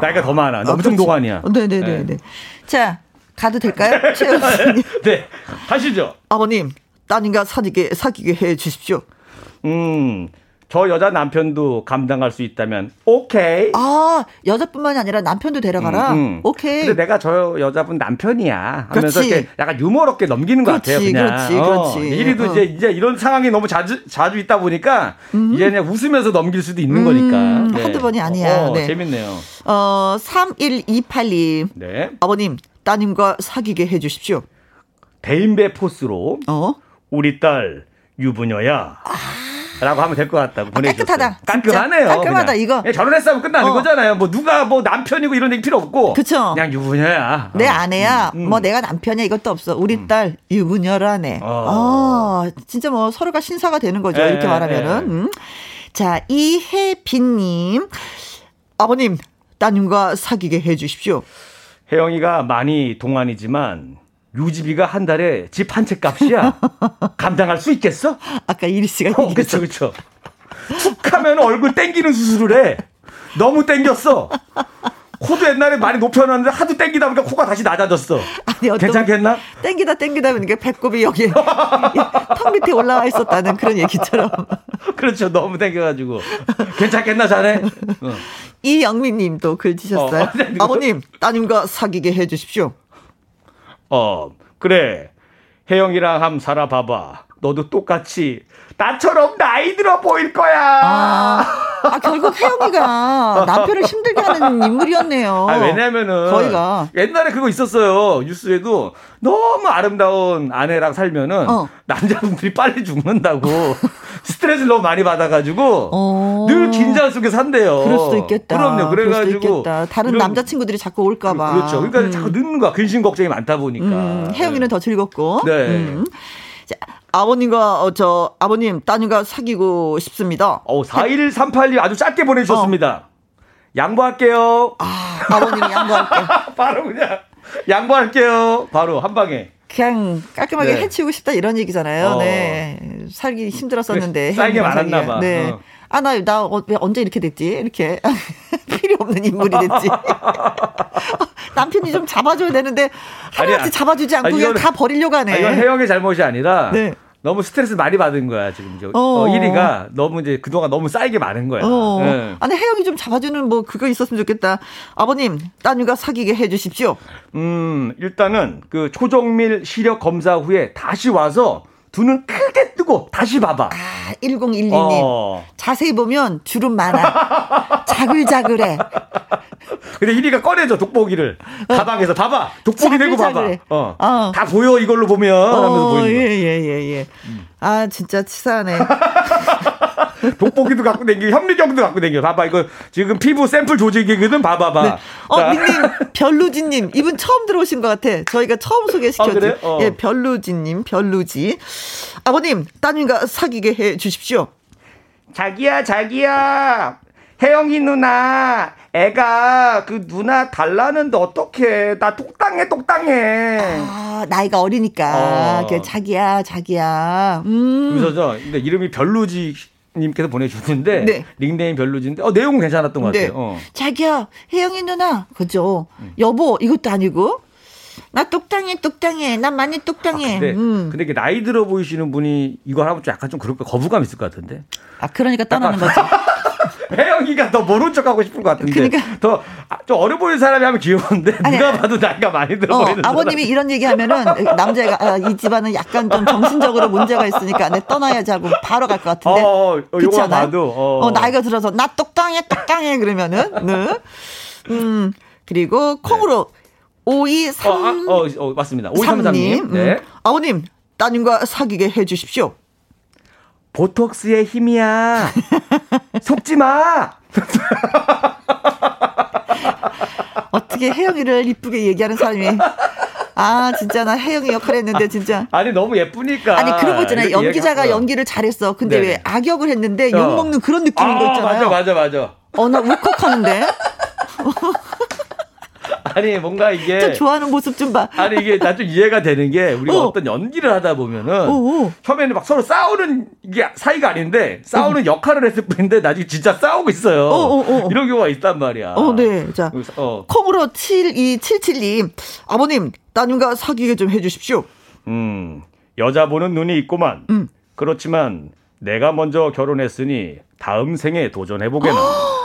나이가 더 많아. 엄청 동안이야. 네네네. 네. 자, 가도 될까요? 최은숙님. 네. 하시죠. 아버님, 따님과 사귀게, 사귀게 해 주십시오. 음, 저 여자 남편도 감당할 수 있다면, 오케이. 아, 여자뿐만이 아니라 남편도 데려가라? 음, 음. 오케이. 근데 내가 저 여자분 남편이야. 하면서 그렇지. 이렇게 약간 유머롭게 넘기는 것 같아요. 그렇지, 그냥. 그렇지, 그렇지. 이리도 어. 이제 이제 이런 상황이 너무 자주 자주 있다 보니까 이제 그냥 웃으면서 넘길 수도 있는 음, 거니까. 한두 번이 아니야. 어, 네. 재밌네요. 어, 3128님. 네. 아버님, 따님과 사귀게 해 주십시오. 대인배 포스로 어? 우리 딸 유부녀야. 라고 하면 될 것 같다고 보내주셨어요. 아, 깨끗하다. 깔끔하네요. 진짜 깔끔하다, 그냥. 이거. 그냥 결혼했으면 끝나는 어. 거잖아요. 뭐 누가 뭐 남편이고 이런 얘기 필요 없고. 그쵸. 그냥 유부녀야. 내 어. 아내야, 음, 음. 뭐 내가 남편이야 이것도 없어. 우리 딸 유부녀라네. 어. 아, 진짜 뭐 서로가 신사가 되는 거죠. 예, 이렇게 말하면은. 예. 음. 자, 이혜빈님. 아버님, 따님과 사귀게 해 주십시오. 혜영이가 많이 동안이지만 유지비가 한 달에 집 한 채 값이야. 감당할 수 있겠어? 아까 이리 씨가 어, 그쵸, 그쵸. 툭 하면 얼굴 땡기는 수술을 해. 너무 땡겼어. 코도 옛날에 많이 높여놨는데 하도 땡기다 보니까 코가 다시 낮아졌어. 아니, 괜찮겠나? 땡기다 땡기다 보니까 배꼽이 여기에 턱 밑에 올라와 있었다는 그런 얘기처럼. 그렇죠. 너무 땡겨가지고. 괜찮겠나, 자네? 어. 이영민 님도 글 주셨어요. 어, 네, 이거- 아버님, 따님과 사귀게 해 주십시오. 어, 그래. 혜영이랑 함 살아봐봐. 너도 똑같이 나처럼 나이 들어 보일 거야. 아, 아 결국 혜영이가 남편을 힘들게 하는 인물이었네요. 아, 왜냐면은 거의가. 옛날에 그거 있었어요. 뉴스에도 너무 아름다운 아내랑 살면은 어. 남자분들이 빨리 죽는다고 스트레스를 너무 많이 받아가지고 어. 늘 긴장 속에 산대요. 그럴 수도 있겠다. 그럼요. 그래가지고 있겠다. 다른 이런- 남자친구들이 자꾸 올까봐. 그렇죠. 그러니까 자꾸 늦는 거야. 근심 걱정이 많다 보니까. 음, 혜영이는 더 즐겁고. 네. 음. 자, 아버님과 어, 저 아버님 따님과 사귀고 싶습니다. 어, 4138님 아주 짧게 보내주셨습니다. 양보할게요. 아, 아버님이 양보할게. 바로 그냥 양보할게요. 바로 한 방에. 그냥 깔끔하게 네. 해치우고 싶다 이런 얘기잖아요. 어. 네. 살기 힘들었었는데. 게 혜영이랑 많았나. 봐. 네. 어. 아, 나, 나, 어, 왜 언제 이렇게 됐지? 이렇게. 필요 없는 인물이 됐지. 남편이 좀 잡아줘야 되는데, 하나같이. 잡아주지 않고 아, 그냥 다 버리려고 하네. 아, 이건 혜영의 잘못이 아니라 네. 너무 스트레스 많이 받은 거야 지금 이제 어. 어. 1위가 너무 이제 그동안 너무 쌓이게 많은 거야. 어. 네. 아니, 혜영이 좀 잡아주는 뭐, 그거 있었으면 좋겠다. 아버님, 따님과 사귀게 해 주십시오. 음 일단은 그 초정밀 시력 검사 후에 다시 와서 두 눈 크게 뜨고 다시 봐봐. 아, 1012님. 어. 자세히 보면 주름 많아. 자글자글해. 근데 1위가 꺼내줘 독보기를 가방에서 봐봐 독보기 대고 봐봐. 어. 어. 다 보여 이걸로 보면 하면서 어, 보이는 예, 거. 예, 예, 예. 아, 진짜 치사하네. 독보기도 갖고 댕겨 현미경도 갖고 댕겨. 봐봐 이거 지금 피부 샘플 조직이거든. 봐봐봐. 네. 어, 자. 닉님, 별루지님. 이분 처음 들어오신 것 같아. 저희가 처음 아, 소개시켜드린. 그래? 어. 예, 별루지님, 별루지. 아버님, 따님과 사귀게 해 주십시오. 자기야 자기야 혜영이 누나 애가 그 누나 달라는데 어떡해 나 똑당해 똑당해 아, 나이가 어리니까. 어. 그 자기야, 자기야. 음. 그래서 저 근데 이름이 별루지 님께서 보내주셨는데 네. 닉네임 별루지인데 어 내용은 괜찮았던 것 네. 같아요 어. 자기야, 혜영이 누나. 그죠? 여보, 이것도 아니고. 나 똑당해, 똑당해. 난 많이 똑당해. 근데, 음. 근데 이게 나이 들어 보이시는 분이 이거 하면 좀 약간 좀 그럴 거 거부감 있을 것 같은데 아, 그러니까 떠나는 거지. 혜영이가 더 모른 척 하고 싶은 것 같은데 그러니까. 더 좀 어려 보이는 사람이 하면 귀여운데 아니, 누가 봐도 나이가 많이 들어 어, 보이는 아버님이 이런 얘기 하면은 남자가 아, 이 집안은 약간 좀 정신적으로 문제가 있으니까 내 떠나야지 하고 바로 갈 것 같은데. 어, 어, 그렇지 않아요? 봐도, 어. 나이가 들어서 나 똑당해 똑당해 그러면은 네. 음 그리고 콩으로 5233 어, 아, 어, 어, 맞습니다. 5233님. 님 네. 아버님 따님과 사귀게 해 주십시오. 보톡스의 힘이야. 속지 마. 어떻게 혜영이를 이쁘게 얘기하는 사람이. 아, 진짜 나 혜영이 역할 했는데, 진짜. 아니 너무 예쁘니까. 아니, 그런 거 있잖아요. 연기자가 얘기하- 연기를 잘했어. 근데 네네. 왜 악역을 했는데 어. 욕먹는 그런 느낌인 거 아, 있잖아요. 맞아 맞아 맞아. 어, 나 울컥하는데? 아니 뭔가 이게 저 좋아하는 모습 좀 봐. 아니 이게 나 좀 이해가 되는 게 우리가 어. 어. 떤 연기를 하다 보면은 오, 오. 처음에는 막 서로 싸우는 이게 사이가 아닌데 싸우는 역할을 했을 뿐인데 나중에 진짜 싸우고 있어요. 어, 어, 어. 이런 경우가 있단 말이야. 어, 네. 자. 어. 콩으로 7277님. 아버님, 따님과 사귀게 좀 해주십시오. 음, 여자 보는 눈이 있구만. 음. 그렇지만 내가 먼저 결혼했으니 다음 생에 도전해보게나.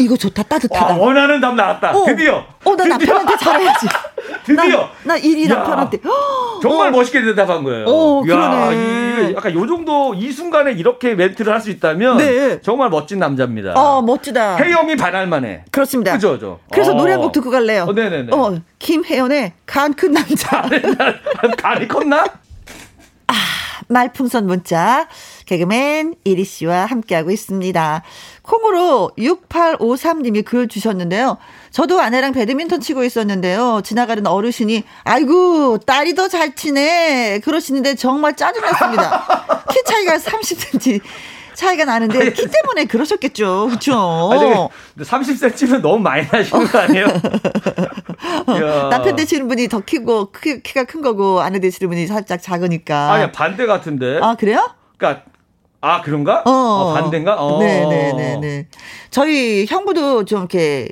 이거 좋다. 따뜻하다. 와, 원하는 답 나왔다. 어. 드디어. 어, 나 드디어. 남편한테 잘해야지. 드디어. 나, 나 일이 야. 남편한테. 정말 어. 멋있게 대답한 거예요. 어, 이야, 그러네. 이- 약간 요 정도 이 순간에 이렇게 멘트를 할 수 있다면 네. 정말 멋진 남자입니다. 어, 멋지다. 혜영이 반할 만해. 그렇습니다. 그죠, 그죠. 그래서 어. 노래 한 곡 듣고 갈래요. 어, 네네네. 어, 김혜연의 간 큰 남자. 간이 컸나? 말풍선 문자 개그맨 이리 씨와 함께하고 있습니다. 콩으로 6853님이 글 주셨는데요. 저도 아내랑 배드민턴 치고 있었는데요. 지나가는 어르신이 아이고 딸이 더 잘 치네 그러시는데 정말 짜증났습니다. 키 차이가 30cm 차이가 나는데 키 때문에 그러셨겠죠. 그렇죠. 아니, 근데 30cm면 너무 많이 나시는 거 아니에요? 남편 되시는 분이 더 키고 키, 키가 큰 거고 아내 되시는 분이 살짝 작으니까. 아니, 반대 같은데. 아, 그래요? 그러니까, 아, 그런가? 어. 어, 반대인가? 어. 네네네네. 저희 형부도 좀 이렇게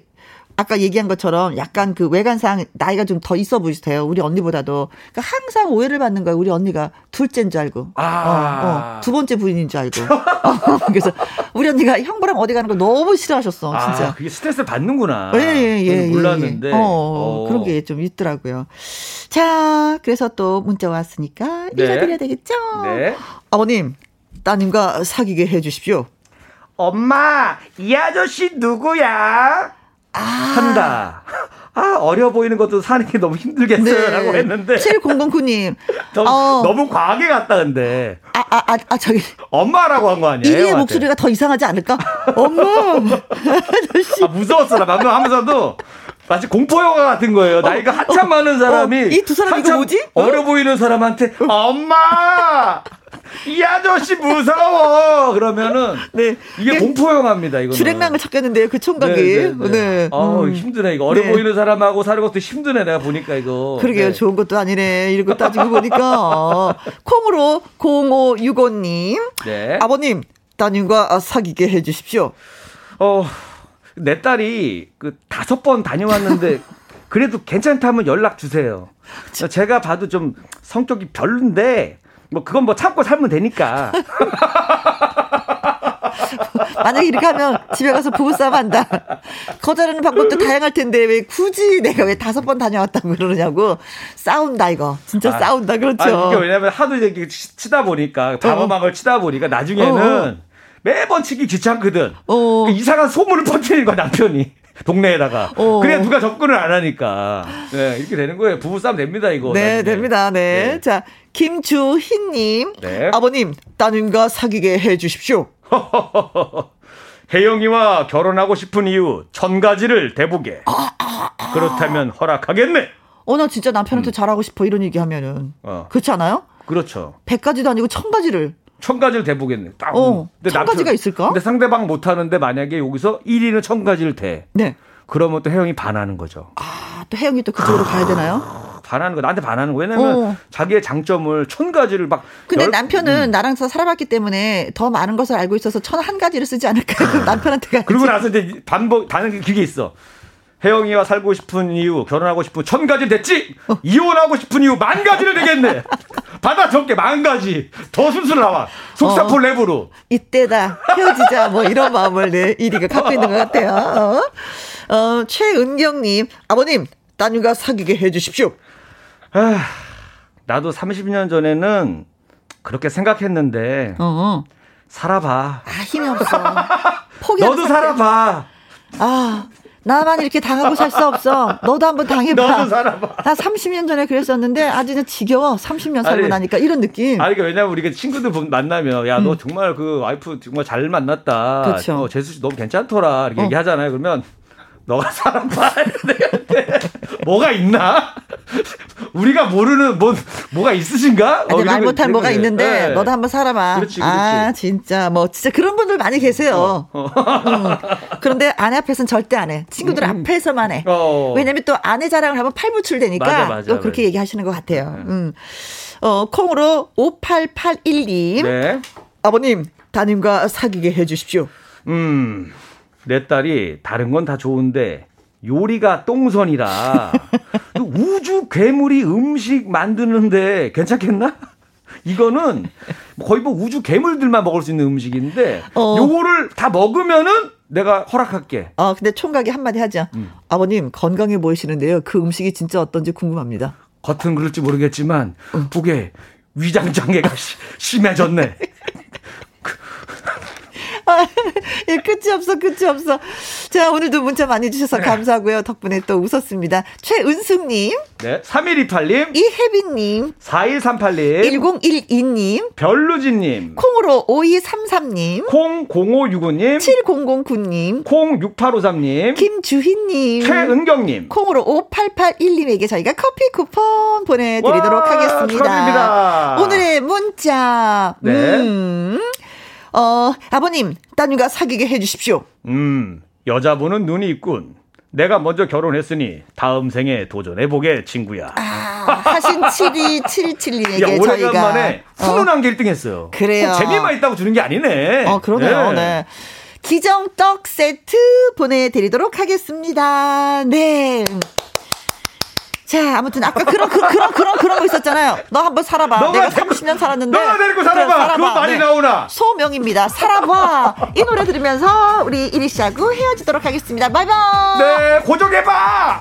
아까 얘기한 것처럼 약간 그 외관상 나이가 좀 더 있어 보이세요. 우리 언니보다도. 그러니까 항상 오해를 받는 거예요. 우리 언니가 둘째인 줄 알고. 아. 어, 어, 두 번째 부인인 줄 알고. 어, 그래서 우리 언니가 형부랑 어디 가는 거 너무 싫어하셨어. 아, 진짜. 그게 스트레스를 받는구나. 예, 예, 예. 몰랐는데. 예, 예. 어, 어. 그런 게 좀 있더라고요. 자, 그래서 또 문자 왔으니까 네. 읽어드려야 되겠죠? 네. 아버님, 따님과 사귀게 해주십시오. 엄마, 이 아저씨 누구야? 아. 한다. 아, 어려 보이는 것도 사는 게 너무 힘들겠어요. 라고 했는데. 7009님. 너무, 어. 너무 과하게 갔다, 근데. 아, 아, 아, 아, 저기. 엄마라고 한 거 아니에요? 이리의? 목소리가 더 이상하지 않을까? 엄마! 아저씨. 아, 무서웠어. 나 방금 하면서도 마치 공포영화 같은 거예요. 나이가 한참 많은 사람이. 어, 이두 사람 이거 한참 뭐지? 어려 보이는 사람한테, 엄마! 이 아저씨 무서워! 그러면은. 네. 이게 공포 영화입니다, 이거. 주랭랑을 찾겠는데요, 그 총각이. 네. 네. 네. 어 음. 힘드네. 이거 어려 네. 보이는 사람하고 사는 것도 힘드네. 내가 보니까 이거. 그러게요. 네. 좋은 것도 아니네. 이러고 따지고 보니까. 콩으로 0565님. 네. 아버님, 따님과 사귀게 해주십시오. 어, 내 딸이 그 다섯 번 다녀왔는데 그래도 괜찮다면 연락 주세요. 제가 봐도 좀 성격이 별론데 뭐 그건 뭐 참고 살면 되니까. 만약에 이렇게 하면 집에 가서 부부싸움 한다. 거절하는 방법도 다양할 텐데 왜 굳이 내가 왜 다섯 번 다녀왔다고 그러냐고. 싸운다, 이거. 진짜 아, 싸운다. 그렇죠. 아, 왜냐면 하도 이렇게 치- 치다 보니까 방어막을 치다 보니까 나중에는 어, 매번 치기 귀찮거든. 어. 그 이상한 소문을 퍼뜨리는 거야 남편이. 동네에다가. 어. 그래 누가 접근을 안 하니까. 네, 이렇게 되는 거예요. 부부싸움 됩니다, 이거. 네, 나중에. 됩니다. 네. 네. 자, 김주희님. 네. 아버님, 따님과 사귀게 해 주십시오. 혜영이와 결혼하고 싶은 이유 천 가지를 대보게. 그렇다면 허락하겠네. 어, 나 진짜 남편한테 잘하고 싶어. 이런 얘기 하면은. 음. 어. 그렇지 않아요? 그렇죠. 백가지도 아니고 천가지를 천 가지를 대보겠네. 딱. 어, 근데 천 가지가 있을까? 근데 상대방 못 하는데 만약에 여기서 1위는 천 가지를 대. 네. 그러면 또 혜영이 반하는 거죠. 아, 또 혜영이 또 그쪽으로 가야 되나요? 반하는 거 나한테 반하는 거. 왜냐면 어. 자기의 장점을 천 가지를 막. 근데 열- 남편은 음. 나랑 서 살아봤기 때문에 더 많은 것을 알고 있어서 천 한 가지를 쓰지 않을까요? 그럼 남편한테 가야지. 그러고 나서 이제 반복 반응 그게 있어. 혜영이와 살고 싶은 이유, 결혼하고 싶은 천 가지 됐지? 어. 이혼하고 싶은 이유 만 가지를 되겠네. 받아 적게 만 가지. 더 순수 나와. 속사포 어. 랩으로. 이때다 헤어지자 뭐 이런 마음을 내 이리가 갖고 있는 것 같아요. 어, 어 최은경님 아버님 따님과 사귀게 해주십시오. 아, 나도 30년 전에는 그렇게 생각했는데 어, 어. 살아봐. 아 힘이 없어. 포기하는 너도. 살아봐. 아 나만 이렇게 당하고 살 수 없어. 너도 한번 당해봐. 너도 살아봐. 나 30년 전에 그랬었는데 아주 이제 지겨워. 30년 살고 아니, 나니까 이런 느낌. 아니, 그러니까 왜냐면 우리가 친구들 보- 만나면, 야, 너 정말 그 와이프 정말 잘 만났다. 음. 그쵸. 어, 재수 씨 너무 괜찮더라. 이렇게 어. 얘기하잖아요. 그러면, 너가 사람 봐. 내한테 뭐가 있나? 우리가 모르는 뭐 뭐가 있으신가? 아니, 어, 말 못할 뭐가 그래. 있는데 네. 너도 한번 살아봐. 그렇지, 그렇지. 아 진짜 뭐 진짜 그런 분들 많이 계세요. 음. 그런데 아내 앞에서는 절대 안 해. 친구들 앞에서만 해. 음. 어. 왜냐면 또 아내 자랑을 하면 팔불출되니까 맞아, 맞아, 또 그렇게 맞아. 얘기하시는 것 같아요. 음. 어, 콩으로 5881님. 네. 아버님, 따님과 사귀게 해주십시오. 음, 내 딸이 다른 건 다 좋은데 요리가 똥손이라 우주 괴물이 음식 만드는데 괜찮겠나? 이거는 거의 뭐 우주 괴물들만 먹을 수 있는 음식인데 어. 요거를 다 먹으면은 내가 허락할게. 어, 근데 총각이 한마디 하죠. 음. 아버님, 건강해 보이시는데요. 그 음식이 진짜 어떤지 궁금합니다. 겉은 그럴지 모르겠지만 북에 위장 장애가 시- 심해졌네. 예, 끝이 없어, 끝이 없어. 자, 오늘도 문자 많이 주셔서 감사하고요. 덕분에 또 웃었습니다. 최은숙님, 네. 3128님, 이혜빈님, 4138님, 1012님, 별루지님, 콩으로 5233님, 콩 0565님, 7009님, 콩 6853님, 김주희님, 최은경님. 콩으로 5881님에게 저희가 커피 쿠폰 보내드리도록 와, 하겠습니다. 축하드립니다. 오늘의 문자. 네. 음, 어, 아버님, 따님과 사귀게 해주십시오. 음, 여자분은 눈이 있군. 내가 먼저 결혼했으니 다음 생에 도전해보게, 친구야. 아, 하신 7277님에게 야, 저희가. 오래간만에 어, 훈훈한 게 1등 했어요. 그래요. 꼭 재미만 있다고 주는 게 아니네. 어, 그러네요. 네. 기정떡 세트 보내드리도록 하겠습니다. 네. 자, 아무튼 아까 그런 그, 그런 그런 그런 거 있었잖아요. 너 한번 살아봐. 내가 데리고- 30년 살았는데. 너가 데리고 살아봐. 그래, 그거 많이 나오나? 소명입니다. 살아봐. 이 노래 들으면서 우리 이리 씨하고 헤어지도록 하겠습니다. 바이바이. 네, 고정해봐!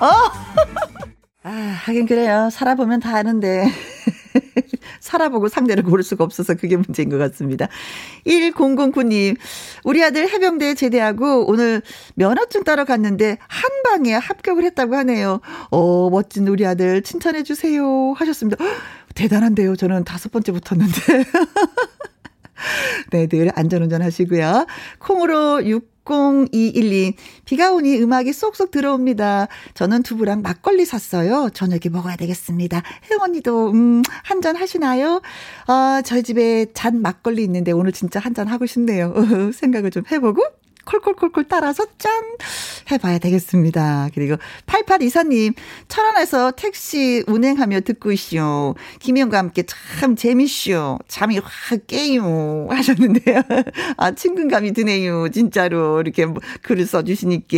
아, 하긴 그래요. 살아보면 다 아는데. 살아보고 상대를 고를 수가 없어서 그게 문제인 것 같습니다. 1009님, 우리 아들 해병대에 제대하고 오늘 면허증 따러 갔는데 한 방에 합격을 했다고 하네요. 어, 멋진 우리 아들 칭찬해 주세요. 하셨습니다. 헉, 대단한데요. 저는 다섯 번째 붙었는데. 네, 늘 안전운전 하시고요. 콩으로 6021님, 비가 오니 음악이 쏙쏙 들어옵니다. 저는 두부랑 막걸리 샀어요. 저녁에 먹어야 되겠습니다. 혜영 언니도, 음, 한 잔 하시나요? 아, 저희 집에 잔 막걸리 있는데 오늘 진짜 한 잔 하고 싶네요. 생각을 좀 해보고. 콜콜콜콜 따라서 짠 해봐야 되겠습니다. 그리고 8824님 철원에서 택시 운행하며 듣고 있쇼. 김영과 함께 참 재밌쇼. 잠이 확 깨요 하셨는데요. 아 친근감이 드네요. 진짜로 이렇게 뭐 글을 써주시니까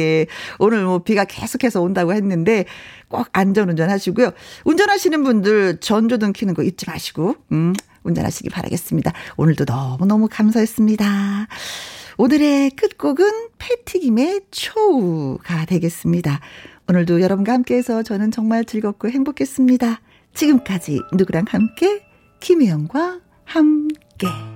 오늘 뭐 비가 계속해서 온다고 했는데 꼭 안전운전 하시고요. 운전하시는 분들 전조등 켜는 거 잊지 마시고 음 운전하시기 바라겠습니다. 오늘도 너무너무 감사했습니다. 오늘의 끝곡은 패티김의 초우가 되겠습니다. 오늘도 여러분과 함께해서 저는 정말 즐겁고 행복했습니다. 지금까지 누구랑 함께 김혜영과 함께.